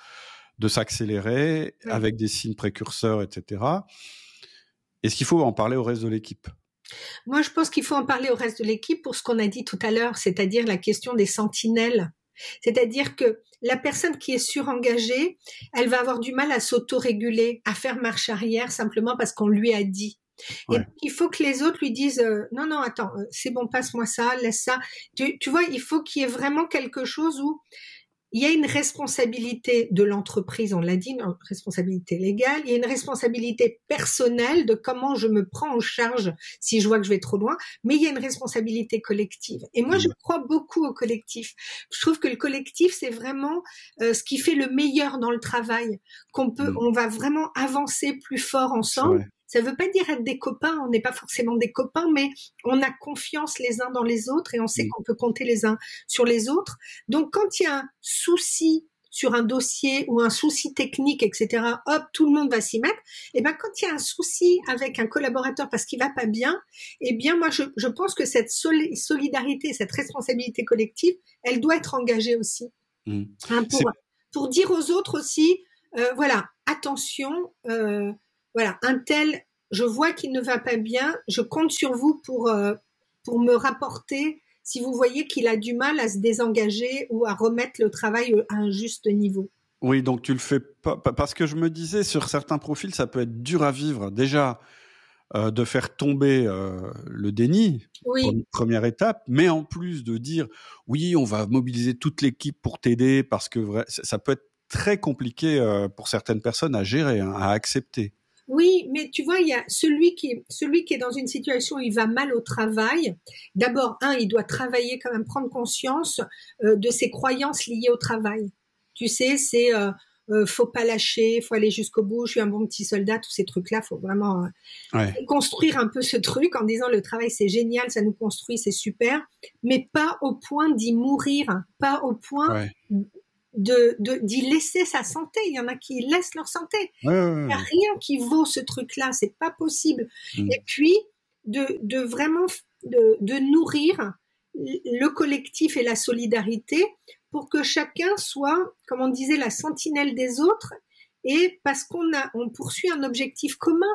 de s'accélérer avec des signes précurseurs, etc. Est-ce qu'il faut en parler au reste de l'équipe? Moi, je pense qu'il faut en parler au reste de l'équipe pour ce qu'on a dit tout à l'heure, c'est-à-dire la question des sentinelles. C'est-à-dire que la personne qui est surengagée, elle va avoir du mal à s'autoréguler, à faire marche arrière simplement parce qu'on lui a dit. Et il faut que les autres lui disent euh, non non attends euh, c'est bon passe-moi ça laisse ça tu, tu vois il faut qu'il y ait vraiment quelque chose où il y a une responsabilité de l'entreprise, on l'a dit, une responsabilité légale, il y a une responsabilité personnelle de comment je me prends en charge si je vois que je vais trop loin, mais il y a une responsabilité collective. Et moi, je crois beaucoup au collectif. Je trouve que le collectif, c'est vraiment euh, ce qui fait le meilleur dans le travail, qu'on peut, mm. on va vraiment avancer plus fort ensemble. Ça ne veut pas dire être des copains, on n'est pas forcément des copains, mais on a confiance les uns dans les autres et on sait qu'on peut compter les uns sur les autres. Donc quand il y a un souci sur un dossier ou un souci technique, etc., hop, tout le monde va s'y mettre. Et ben quand il y a un souci avec un collaborateur parce qu'il va pas bien, eh bien moi je, je pense que cette solidarité, cette responsabilité collective, elle doit être engagée aussi. Mmh. Hein, pour, pour, dire aux autres aussi, euh, voilà, attention. Euh, voilà, un tel, je vois qu'il ne va pas bien, je compte sur vous pour, euh, pour me rapporter si vous voyez qu'il a du mal à se désengager ou à remettre le travail à un juste niveau. Oui, donc tu le fais pas parce que je me disais sur certains profils, ça peut être dur à vivre. Déjà, euh, de faire tomber euh, le déni, oui. première étape, mais en plus de dire oui, on va mobiliser toute l'équipe pour t'aider parce que ça peut être très compliqué pour certaines personnes à gérer, hein, à accepter. Oui, mais tu vois, il y a celui qui est, celui qui est dans une situation où il va mal au travail. D'abord, un, il doit travailler quand même, prendre conscience euh, de ses croyances liées au travail. Tu sais, c'est euh, euh, faut pas lâcher, faut aller jusqu'au bout. Je suis un bon petit soldat, tous ces trucs-là, faut vraiment euh, construire un peu ce truc en disant le travail c'est génial, ça nous construit, c'est super, mais pas au point d'y mourir, pas au point de d'y laisser sa santé. Il y en a qui laissent leur santé. Il n'y a rien qui vaut ce truc-là. C'est pas possible. Mm. Et puis de, de vraiment de, de, nourrir le collectif et la solidarité pour que chacun soit, comme on disait, la sentinelle des autres et parce qu'on a, on poursuit un objectif commun.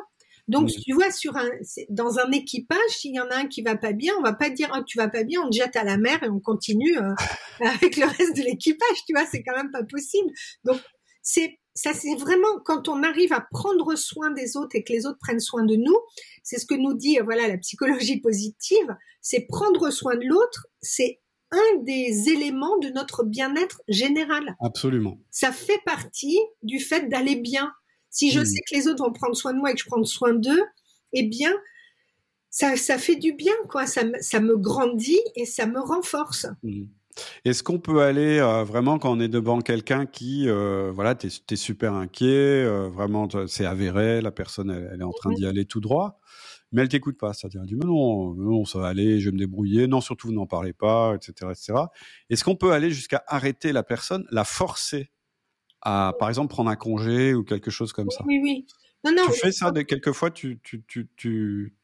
Donc, tu vois, sur un, dans un équipage, s'il y en a un qui va pas bien, on va pas dire oh, tu vas pas bien, on te jette à la mer et on continue euh, avec le reste de l'équipage. Tu vois, c'est quand même pas possible. Donc, c'est ça, c'est vraiment quand on arrive à prendre soin des autres et que les autres prennent soin de nous. C'est ce que nous dit voilà la psychologie positive. C'est prendre soin de l'autre. C'est un des éléments de notre bien-être général. Absolument. Ça fait partie du fait d'aller bien. Si je hmm. sais que les autres vont prendre soin de moi et que je prends soin d'eux, eh bien, ça, ça fait du bien, quoi. Ça, ça me grandit et ça me renforce. Hmm. Est-ce qu'on peut aller euh, vraiment quand on est devant quelqu'un qui, euh, voilà, t'es es super inquiet, euh, vraiment, c'est avéré, la personne, elle, est en train d'y aller tout droit mais elle t'écoute pas. C'est-à-dire, elle dit, mais non, non, ça va aller, je vais me débrouiller. Non, surtout, vous n'en parlez pas, etc., etc. Est-ce qu'on peut aller jusqu'à arrêter la personne, la forcer à, par exemple, prendre un congé ou quelque chose comme ça Oui, oui. Non, non. Tu fais ça de quelquefois, tu, tu, tu, tu,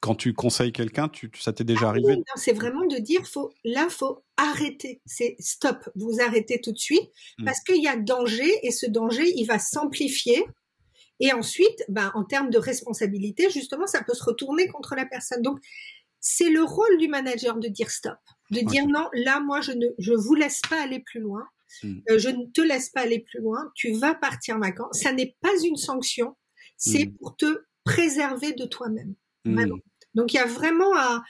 quand tu conseilles quelqu'un, tu, ça t'est déjà ah arrivé? C'est vraiment de dire, faut, là, faut arrêter. C'est stop. Vous arrêtez tout de suite mmh. parce qu'il y a danger et ce danger, il va s'amplifier et ensuite, ben, en termes de responsabilité, justement, ça peut se retourner contre la personne. Donc, c'est le rôle du manager de dire stop, de dire non, là, moi, je ne je vous laisse pas aller plus loin. Hmm. Euh, je ne te laisse pas aller plus loin. Tu vas partir vacances. Ça n'est pas une sanction. C'est hmm. pour te préserver de toi-même. Hmm. Donc, il y a vraiment à,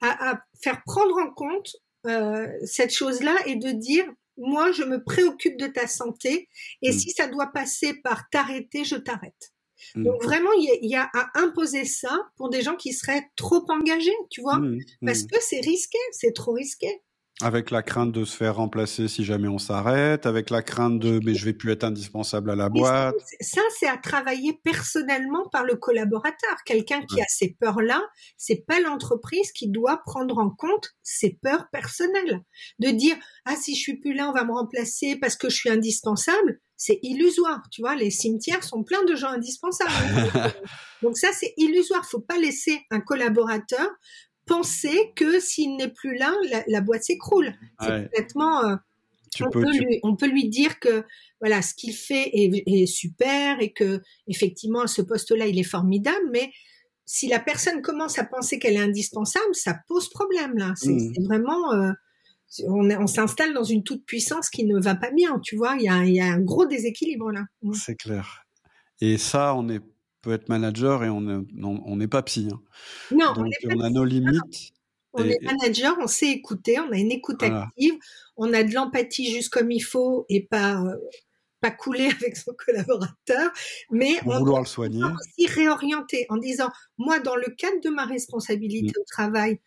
à, à faire prendre en compte euh, cette chose-là et de dire moi, je me préoccupe de ta santé et si ça doit passer par t'arrêter, je t'arrête. Donc vraiment, il y, a à imposer ça pour des gens qui seraient trop engagés, tu vois, parce que c'est risqué, c'est trop risqué. Avec la crainte de se faire remplacer si jamais on s'arrête, avec la crainte de mais je vais plus être indispensable à la boîte. Ça, c'est à travailler personnellement par le collaborateur. Quelqu'un qui a ces peurs-là, c'est pas l'entreprise qui doit prendre en compte ses peurs personnelles. De dire ah si je suis plus là, on va me remplacer parce que je suis indispensable, c'est illusoire. Tu vois, les cimetières sont pleins de gens indispensables. Donc ça, c'est illusoire. Faut pas laisser un collaborateur penser que s'il n'est plus là, la, boîte s'écroule. C'est complètement. Euh, on, peut lui, on, peut lui, dire que voilà, ce qu'il fait est, super et que effectivement, à ce poste-là, il est formidable, mais si la personne commence à penser qu'elle est indispensable, ça pose problème là. C'est mmh. vraiment. Euh, on, on s'installe dans une toute puissance qui ne va pas bien, tu vois. Il y a, y a un gros déséquilibre là. C'est clair. Et ça, on est peut être manager et on n'est pas psy. Hein. Non, Donc, on, a nos limites. On est manager, on sait écouter, on a une écoute active, on a de l'empathie juste comme il faut et pas euh, pas couler avec son collaborateur, mais on vouloir le soigner. aussi réorienter en disant moi dans le cadre de ma responsabilité mmh. au travail,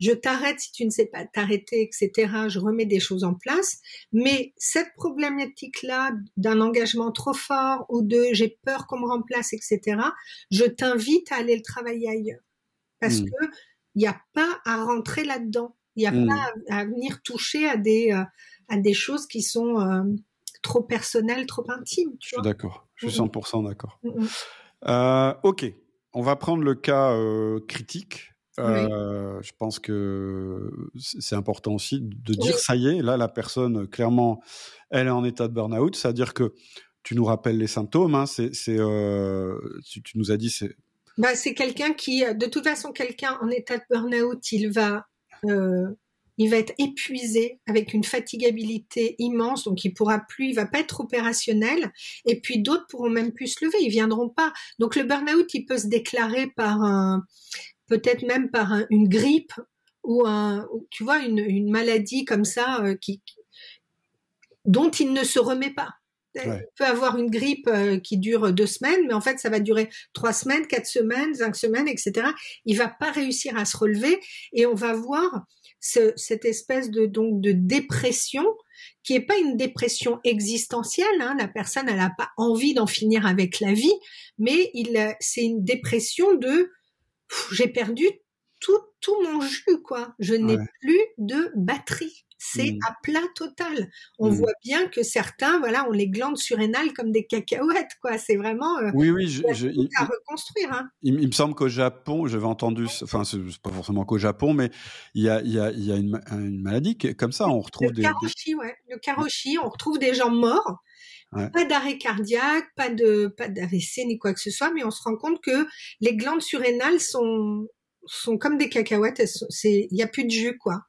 je t'arrête si tu ne sais pas t'arrêter, etc. Je remets des choses en place. Mais cette problématique-là d'un engagement trop fort ou de j'ai peur qu'on me remplace, etc., je t'invite à aller le travailler ailleurs. Parce hmm. que il n'y a pas à rentrer là-dedans. Il n'y a hmm. pas à, venir toucher à des, euh, à des choses qui sont euh, trop personnelles, trop intimes. Je suis d'accord. Je suis 100% d'accord. Euh, ok. On va prendre le cas critique euh, je pense que c'est important aussi de dire ça y est, là la personne clairement, elle est en état de burn-out, c'est-à-dire que tu nous rappelles les symptômes. Hein, c'est, euh, tu, nous as dit c'est. Bah, c'est quelqu'un qui, de toute façon, quelqu'un en état de burn-out, il va, euh, il va être épuisé avec une fatigabilité immense, donc il pourra plus, il va pas être opérationnel. Et puis d'autres pourront même plus se lever, ils viendront pas. Donc le burn-out, il peut se déclarer par un, peut-être même par une grippe ou un, tu vois, une, maladie comme ça euh, qui, dont il ne se remet pas. Il peut avoir une grippe euh, qui dure deux semaines, mais en fait, ça va durer trois semaines, quatre semaines, cinq semaines, etc. Il va pas réussir à se relever et on va voir cette espèce de donc de dépression qui est pas une dépression existentielle. Hein. La personne, elle n'a pas envie d'en finir avec la vie, mais il, c'est une dépression de j'ai perdu tout, tout mon jus, quoi. Je n'ai plus de batterie. C'est mmh. à plat total. On mmh. voit bien que certains, voilà, ont les glandes surrénales comme des cacahuètes, quoi. C'est vraiment euh, oui, oui, je, à reconstruire. Hein. Il, me semble qu'au Japon, j'avais entendu, enfin, c'est pas forcément qu'au Japon, mais il y a, il y a, il y a une, une, maladie comme ça. On retrouve le des, karoshi, ouais, le karoshi. On retrouve des gens morts Pas d'arrêt cardiaque, pas de pas d'AVC ni quoi que ce soit, mais on se rend compte que les glandes surrénales sont sont comme des cacahuètes, il y a plus de jus quoi.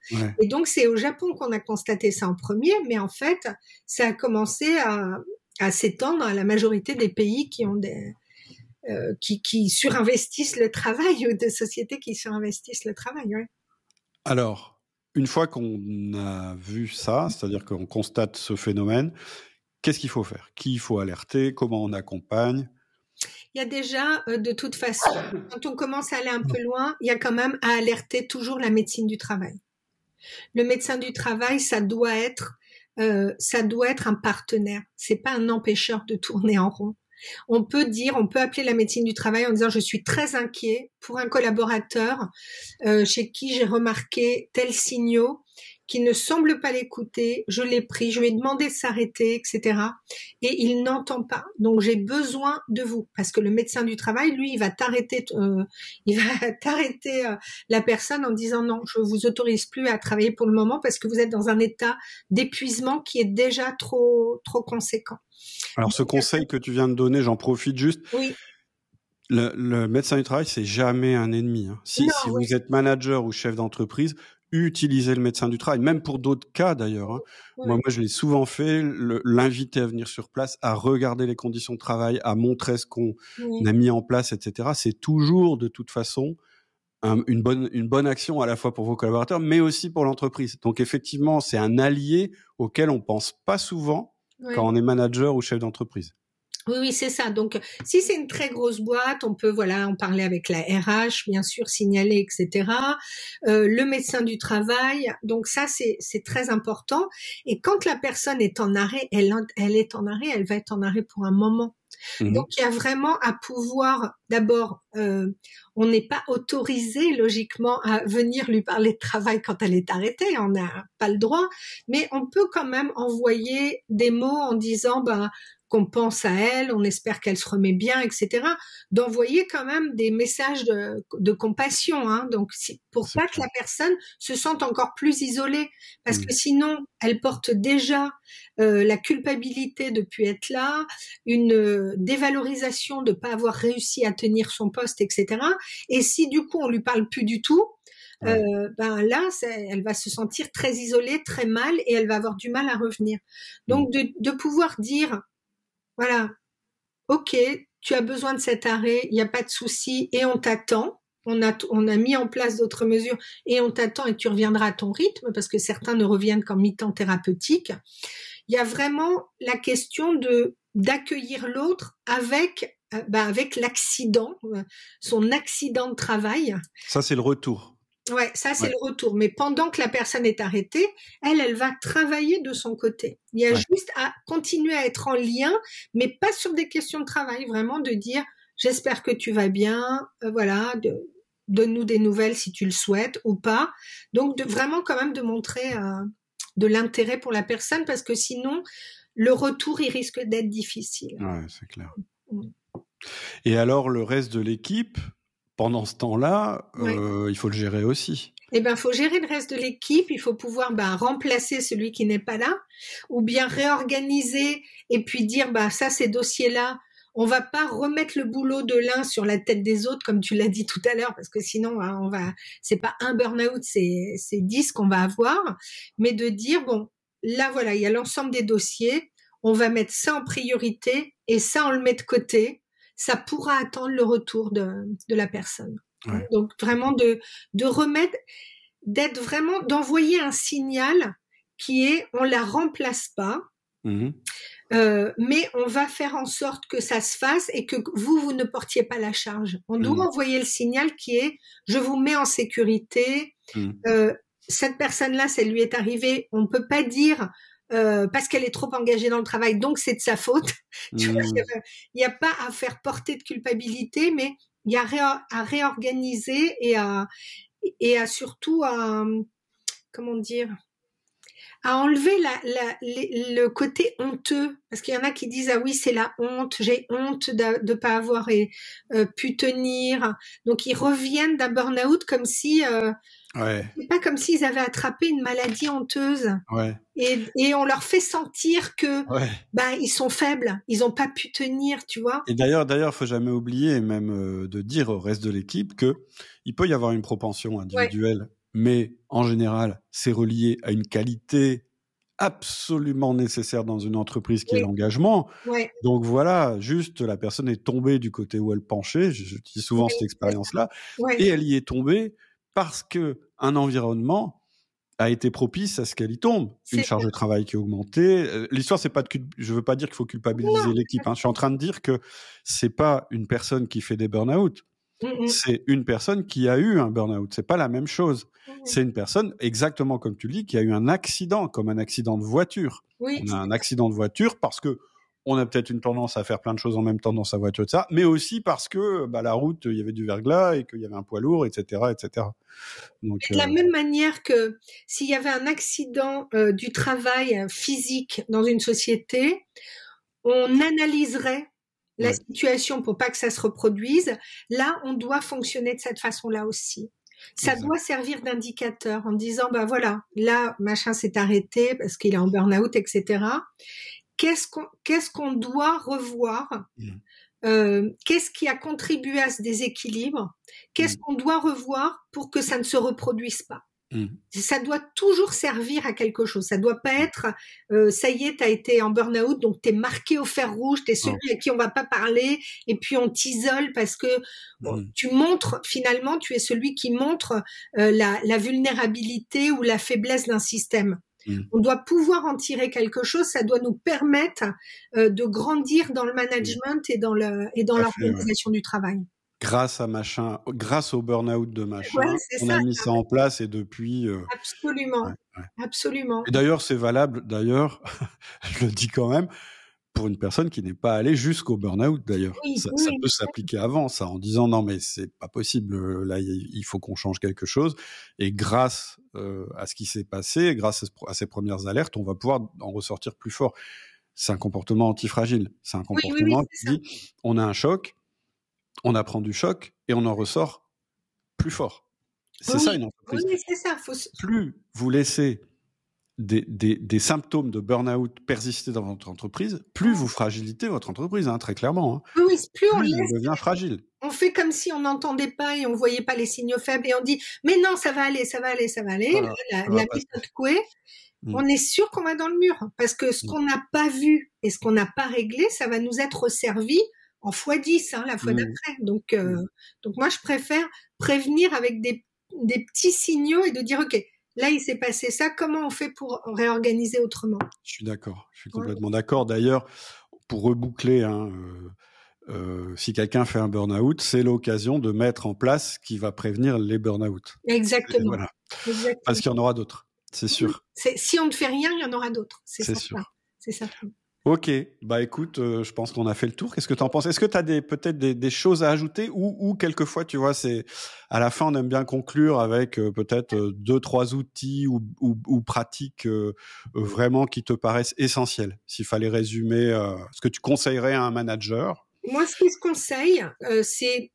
Et donc c'est au Japon qu'on a constaté ça en premier, mais en fait ça a commencé à, à s'étendre à la majorité des pays qui ont des euh, qui, qui, surinvestissent le travail ou des sociétés qui surinvestissent le travail. Ouais. Alors, une fois qu'on a vu ça, c'est-à-dire qu'on constate ce phénomène, qu'est-ce qu'il faut faire? Qui il faut alerter? Comment on accompagne? Il y a déjà, euh, de toute façon, quand on commence à aller un peu loin, il y a quand même à alerter toujours la médecine du travail. Le médecin du travail, ça doit être, euh, ça doit être un partenaire. C'est pas un empêcheur de tourner en rond. On peut dire, on peut appeler la médecine du travail en disant je suis très inquiet pour un collaborateur euh, chez qui j'ai remarqué tels signaux qui ne semble pas l'écouter. Je l'ai pris, je lui ai demandé de s'arrêter, etc. Et il n'entend pas. Donc j'ai besoin de vous parce que le médecin du travail, lui, il va t'arrêter, euh, il va t'arrêter euh, la personne en disant non, je vous autorise plus à travailler pour le moment parce que vous êtes dans un état d'épuisement qui est déjà trop trop conséquent. Alors ce conseil que tu viens de donner, j'en profite juste. Oui. Le, médecin du travail, c'est jamais un ennemi. Hein. Si, si vous êtes manager ou chef d'entreprise, utiliser le médecin du travail, même pour d'autres cas d'ailleurs. Hein. Moi, moi, je l'ai souvent fait, l'inviter à venir sur place, à regarder les conditions de travail, à montrer ce qu'on a mis en place, etc. C'est toujours de toute façon une bonne une bonne action à la fois pour vos collaborateurs, mais aussi pour l'entreprise. Donc effectivement, c'est un allié auquel on pense pas souvent quand on est manager ou chef d'entreprise. Oui, oui, c'est ça. Donc, si c'est une très grosse boîte, on peut voilà en parler avec la RH, bien sûr, signaler, etc. Euh, le médecin du travail. Donc ça, c'est très important. Et quand la personne est en arrêt, elle elle est en arrêt, elle va être en arrêt pour un moment. Mmh Donc il y a vraiment à pouvoir, d'abord, euh, on n'est pas autorisé logiquement à venir lui parler de travail quand elle est arrêtée, on n'a pas le droit, mais on peut quand même envoyer des mots en disant, bah qu'on pense à elle, on espère qu'elle se remet bien, etc. D'envoyer quand même des messages de, compassion, hein. donc pour pas que la personne se sente encore plus isolée, parce mmh. que sinon elle porte déjà euh, la culpabilité de plus être là, une euh, dévalorisation de pas avoir réussi à tenir son poste, etc. Et si du coup on lui parle plus du tout, euh, ben là, elle va se sentir très isolée, très mal, et elle va avoir du mal à revenir. Donc mmh. de pouvoir dire voilà, ok, tu as besoin de cet arrêt, il n'y a pas de souci et on t'attend. On a, on a mis en place d'autres mesures et on t'attend et tu reviendras à ton rythme parce que certains ne reviennent qu'en mi-temps thérapeutique. Il y a vraiment la question de d'accueillir l'autre avec euh, bah, avec l'accident, euh, son accident de travail. Ça c'est le retour. Ouais, ça c'est le retour. Mais pendant que la personne est arrêtée, elle, elle va travailler de son côté. Il y a juste à continuer à être en lien, mais pas sur des questions de travail, vraiment de dire j'espère que tu vas bien, euh, voilà, de, donne-nous des nouvelles si tu le souhaites ou pas. Donc de, vraiment quand même de montrer euh, de l'intérêt pour la personne parce que sinon le retour il risque d'être difficile. Ouais, c'est clair. Mm. Et alors le reste de l'équipe, pendant ce temps-là, euh, il faut le gérer aussi. Eh ben, faut gérer le reste de l'équipe. Il faut pouvoir bah, remplacer celui qui n'est pas là, ou bien réorganiser et puis dire bah ça ces dossiers-là, on va pas remettre le boulot de l'un sur la tête des autres comme tu l'as dit tout à l'heure parce que sinon hein, on va c'est pas un burn-out c'est c'est dix qu'on va avoir. Mais de dire bon là voilà il y a l'ensemble des dossiers on va mettre ça en priorité et ça on le met de côté. Ça pourra attendre le retour de, de la personne. Donc vraiment de, de remettre, d'être vraiment, d'envoyer un signal qui est on la remplace pas, mmh euh, mais on va faire en sorte que ça se fasse et que vous, vous ne portiez pas la charge. On doit mmh. envoyer le signal qui est je vous mets en sécurité. Mmh. Euh, cette personne-là, ça lui est arrivé. On ne peut pas dire euh, parce qu'elle est trop engagée dans le travail, donc c'est de sa faute. tu vois, mmh. il n'y a, pas à faire porter de culpabilité, mais il y a à réorganiser et à et à surtout à comment dire à enlever la, la, le côté honteux, parce qu'il y en a qui disent ah oui c'est la honte, j'ai honte de ne pas avoir euh, pu tenir, donc ils reviennent d'un burn-out comme si euh, ouais. c'est pas comme s'ils avaient attrapé une maladie honteuse, ouais. et, et on leur fait sentir que Ouais. bah ils sont faibles, ils ont pas pu tenir, tu vois. Et d'ailleurs, d'ailleurs, faut jamais oublier, même euh, de dire au reste de l'équipe que il peut y avoir une propension individuelle, mais en général, c'est relié à une qualité absolument nécessaire dans une entreprise qui est Oui. l'engagement. Ouais, Donc voilà, juste la personne est tombée du côté où elle penchait. Je, dis souvent Oui, cette expérience-là, et elle y est tombée parce que un environnement a été propice à ce qu'elle y tombe. Une charge de travail qui a augmenté. Euh, L'histoire, c'est pas de cul- je veux pas dire qu'il faut culpabiliser l'équipe. Hein. Je suis en train de dire que c'est pas une personne qui fait des burn-out, Mm, mm, c'est une personne qui a eu un burn-out. C'est pas la même chose. mm. C'est une personne exactement comme tu le dis qui a eu un accident, comme un accident de voiture. oui, On a un accident de voiture parce que on a peut-être une tendance à faire plein de choses en même temps dans sa voiture, etc. Mais aussi parce que bah, la route, il y avait du verglas et qu'il y avait un poids lourd, etc., etc. Donc, De la euh, même manière que s'il y avait un accident euh, du travail euh, physique dans une société, on analyserait la Ouais. situation pour pas que ça se reproduise. Là, on doit fonctionner de cette façon-là aussi. Ça doit servir d'indicateur en disant, bah voilà, là, machin s'est arrêté parce qu'il est en burn-out, etc. Qu'est-ce qu'on qu'est-ce qu'on doit revoir Mm. Euh, Qu'est-ce qui a contribué à ce déséquilibre? Qu'est-ce Mm. qu'on doit revoir pour que ça ne se reproduise pas? Mm, ça doit toujours servir à quelque chose. Ça doit pas être, euh, ça y est, tu as été en burn-out, donc tu es marqué au fer rouge, tu es celui à qui on va pas parler, et puis on t'isole parce que bon, mm. tu montres, finalement, tu es celui qui montre euh, la, la vulnérabilité ou la faiblesse d'un système. Mm. On doit pouvoir en tirer quelque chose, ça doit nous permettre euh, de grandir dans le management et dans l'organisation du travail. Grâce à machin, grâce au burn-out de machin, Ouais, on ça. a mis ça en place et depuis. euh, Absolument, ouais, ouais. absolument. Et d'ailleurs, c'est valable. D'ailleurs, je le dis quand même pour une personne qui n'est pas allée jusqu'au burn-out. D'ailleurs, Oui, ça, oui, ça oui. peut s'appliquer avant, ça, en disant non mais c'est pas possible. euh, Là, il faut qu'on change quelque chose. Et grâce euh, à ce qui s'est passé, grâce à, ce- à ces premières alertes, on va pouvoir en ressortir plus fort. C'est un comportement antifragile. C'est un oui, comportement qui dit on a un choc, on apprend du choc et on en ressort plus fort. C'est Oui, ça une entreprise Oui, c'est ça. Faut se- plus vous laissez des, des, des symptômes de burn-out persister dans votre entreprise, plus vous fragilitez votre entreprise, hein, très clairement. Hein. Oui, plus on laisse, devient fragile. on fait comme si on n'entendait pas et on voyait pas les signaux faibles et on dit mais non, ça va aller, ça va aller, ça va aller. Voilà, la, méthode Coué, Mm. on est sûr qu'on va dans le mur parce que ce Mm. qu'on n'a pas vu et ce qu'on n'a pas réglé, ça va nous être servi en fois 10 hein, la fois Mm. d'après. Donc, euh, Mm. donc moi, je préfère prévenir avec des, des petits signaux et de dire ok, là il s'est passé ça, comment on fait pour réorganiser autrement? Je suis d'accord. Je suis Ouais. complètement d'accord. D'ailleurs, pour reboucler, hein, euh, euh, si quelqu'un fait un burn-out, c'est l'occasion de mettre en place ce qui va prévenir les burn-out. Exactement. Voilà. exactement. Parce qu'il y en aura d'autres, c'est sûr. Si on ne fait rien, il y en aura d'autres. C'est sûr. C'est certain. Ok, bah écoute, euh, je pense qu'on a fait le tour. Qu'est-ce que tu en penses? Est-ce que tu as des, peut-être des, des choses à ajouter ou, ou quelquefois, tu vois, c'est à la fin, on aime bien conclure avec euh, peut-être euh, deux, trois outils ou, ou, ou pratiques vraiment qui te paraissent essentiels. S'il fallait résumer ce que tu conseillerais à un manager? Moi, ce que je conseille, c'est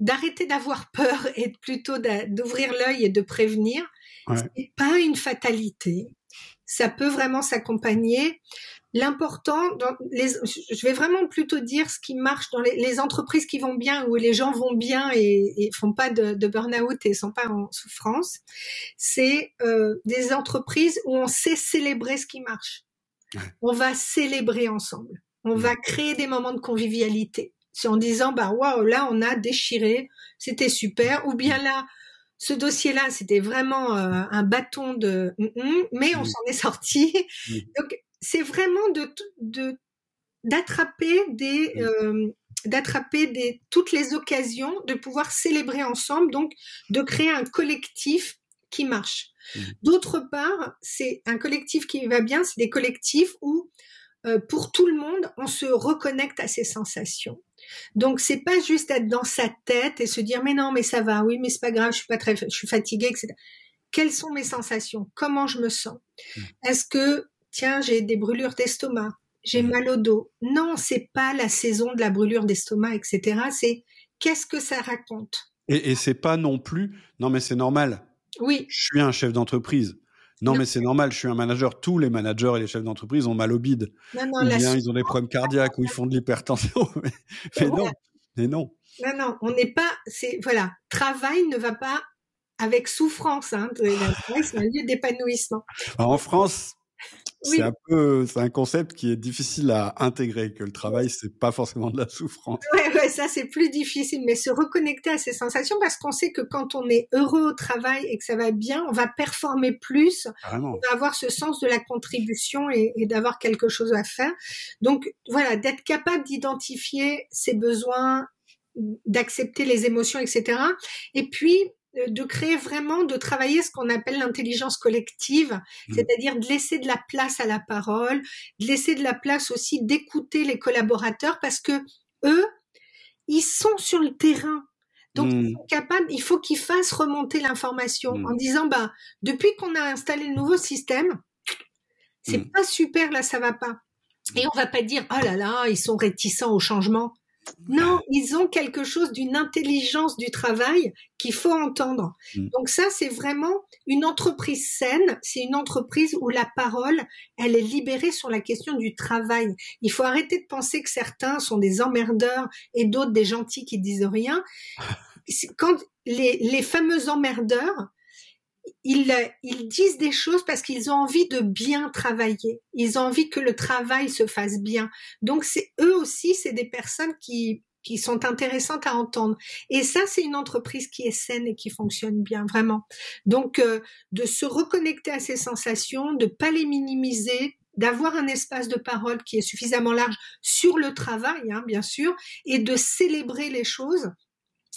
d'arrêter d'avoir peur et plutôt d'ouvrir l'œil et de prévenir. Ouais. C'est pas une fatalité. Ça peut vraiment s'accompagner. L'important, dans les, je vais vraiment plutôt dire ce qui marche dans les, les entreprises qui vont bien, où les gens vont bien et, et font pas de, de burn-out et sont pas en souffrance, c'est euh, des entreprises où on sait célébrer ce qui marche. On va célébrer ensemble. On va créer des moments de convivialité. C'est en disant, bah waouh, là on a déchiré, c'était super. Ou bien là, ce dossier-là, c'était vraiment euh, un bâton de, mais on Mm. s'en est sorti. Mm. Donc c'est vraiment de de d'attraper des Mm. euh, d'attraper des toutes les occasions de pouvoir célébrer ensemble, donc de créer un collectif qui marche. Mm. D'autre part, c'est un collectif qui va bien, c'est des collectifs où euh, pour tout le monde, on se reconnecte à ses sensations. Donc c'est pas juste être dans sa tête et se dire mais non mais ça va, oui mais c'est pas grave, je suis pas très, je suis fatiguée, etc. Quelles sont mes sensations? Comment je me sens? Mmh. Est-ce que, tiens, j'ai des brûlures d'estomac, j'ai mmh. mal au dos. Non, c'est pas la saison de la brûlure d'estomac, etc. C'est qu'est-ce que ça raconte? Et, et c'est pas non plus, non mais c'est normal. Oui. Je suis un chef d'entreprise. Non, mais c'est normal, je suis un manager. Tous les managers et les chefs d'entreprise ont mal au bide. Non, non, ou bien ils ont des problèmes cardiaques ou ils font de l'hypertension. mais, non, mais non. Non, non, on n'est pas. C'est voilà, travail ne va pas avec souffrance. Hein, c'est un lieu d'épanouissement. En France, c'est un peu, c'est un concept qui est difficile à intégrer, que le travail, c'est pas forcément de la souffrance. Ouais, ouais, ça c'est plus difficile, mais se reconnecter à ces sensations parce qu'on sait que quand on est heureux au travail et que ça va bien, on va performer plus, on va avoir ce sens de la contribution et, et d'avoir quelque chose à faire. Donc voilà, d'être capable d'identifier ses besoins, d'accepter les émotions, etc. Et puis de créer vraiment, de travailler ce qu'on appelle l'intelligence collective, mmh. c'est-à-dire de laisser de la place à la parole, de laisser de la place aussi d'écouter les collaborateurs parce que eux, ils sont sur le terrain. Donc, ils mmh. sont capables, il faut qu'ils fassent remonter l'information mmh. en disant, bah, depuis qu'on a installé le nouveau système, c'est pas super, là, ça va pas. Et on va pas dire, oh là là, ils sont réticents au changement. Non, ils ont quelque chose d'une intelligence du travail qu'il faut entendre. Mm. Donc ça, c'est vraiment une entreprise saine. C'est une entreprise où la parole, elle est libérée sur la question du travail. Il faut arrêter de penser que certains sont des emmerdeurs et d'autres des gentils qui disent rien. Quand les, les fameux emmerdeurs, ils, ils, disent des choses parce qu'ils ont envie de bien travailler. Ils ont envie que le travail se fasse bien. Donc c'est eux aussi, c'est des personnes qui qui sont intéressantes à entendre. Et ça, c'est une entreprise qui est saine et qui fonctionne bien, vraiment. Donc, euh, de se reconnecter à ces sensations, de pas les minimiser, d'avoir un espace de parole qui est suffisamment large sur le travail, hein, bien sûr, et de célébrer les choses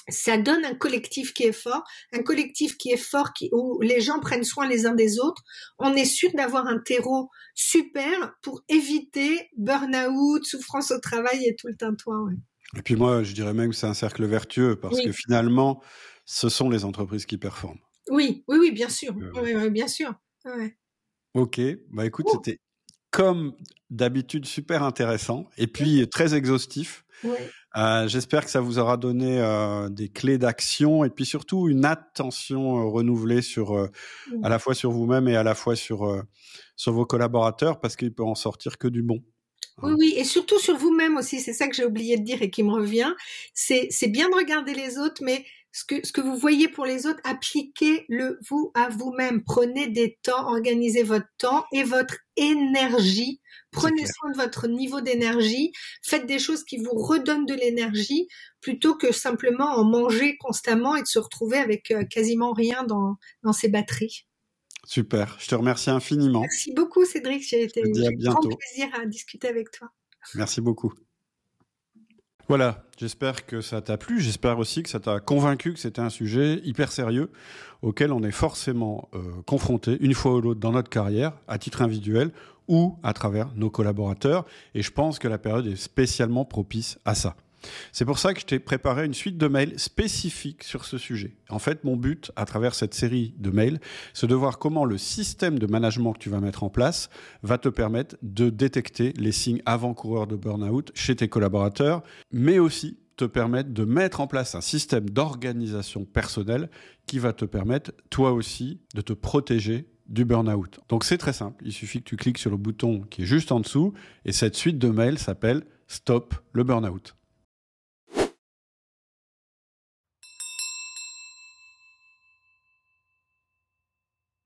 ça donne un collectif qui est fort, un collectif qui est fort, qui, où les gens prennent soin les uns des autres. On est sûr d'avoir un terreau super pour éviter burn-out, souffrance au travail et tout le tintouin. Et puis moi, je dirais même que c'est un cercle vertueux parce que finalement, ce sont les entreprises qui performent. Oui, oui, oui, bien sûr, euh, oui, bien sûr. Ok, bah écoute, c'était comme d'habitude super intéressant et puis très exhaustif. Euh, j'espère que ça vous aura donné euh, des clés d'action et puis surtout une attention euh, renouvelée sur à la fois sur vous-même et à la fois sur sur vos collaborateurs parce qu'il peut en sortir que du bon. Oui, oui, et surtout sur vous-même aussi. C'est ça que j'ai oublié de dire et qui me revient. C'est c'est bien de regarder les autres, mais ce que, ce que vous voyez pour les autres, appliquez-le vous à vous-même. Prenez des temps, organisez votre temps et votre énergie. Prenez soin de votre niveau d'énergie. Faites des choses qui vous redonnent de l'énergie plutôt que simplement en manger constamment et de se retrouver avec euh, quasiment rien dans, dans ses batteries. Super. Je te remercie infiniment. Merci beaucoup, Cédric. J'ai été un grand plaisir à discuter avec toi. Merci beaucoup. Voilà, j'espère que ça t'a plu, j'espère aussi que ça t'a convaincu que c'était un sujet hyper sérieux auquel on est forcément euh, confronté une fois ou l'autre dans notre carrière, à titre individuel ou à travers nos collaborateurs. Et je pense que la période est spécialement propice à ça. C'est pour ça que je t'ai préparé une suite de mails spécifiques sur ce sujet. En fait, mon but à travers cette série de mails, c'est de voir comment le système de management que tu vas mettre en place va te permettre de détecter les signes avant-coureurs de burn-out chez tes collaborateurs, mais aussi te permettre de mettre en place un système d'organisation personnelle qui va te permettre, toi aussi, de te protéger du burn-out. Donc c'est très simple, il suffit que tu cliques sur le bouton qui est juste en dessous et cette suite de mails s'appelle Stop le burn-out.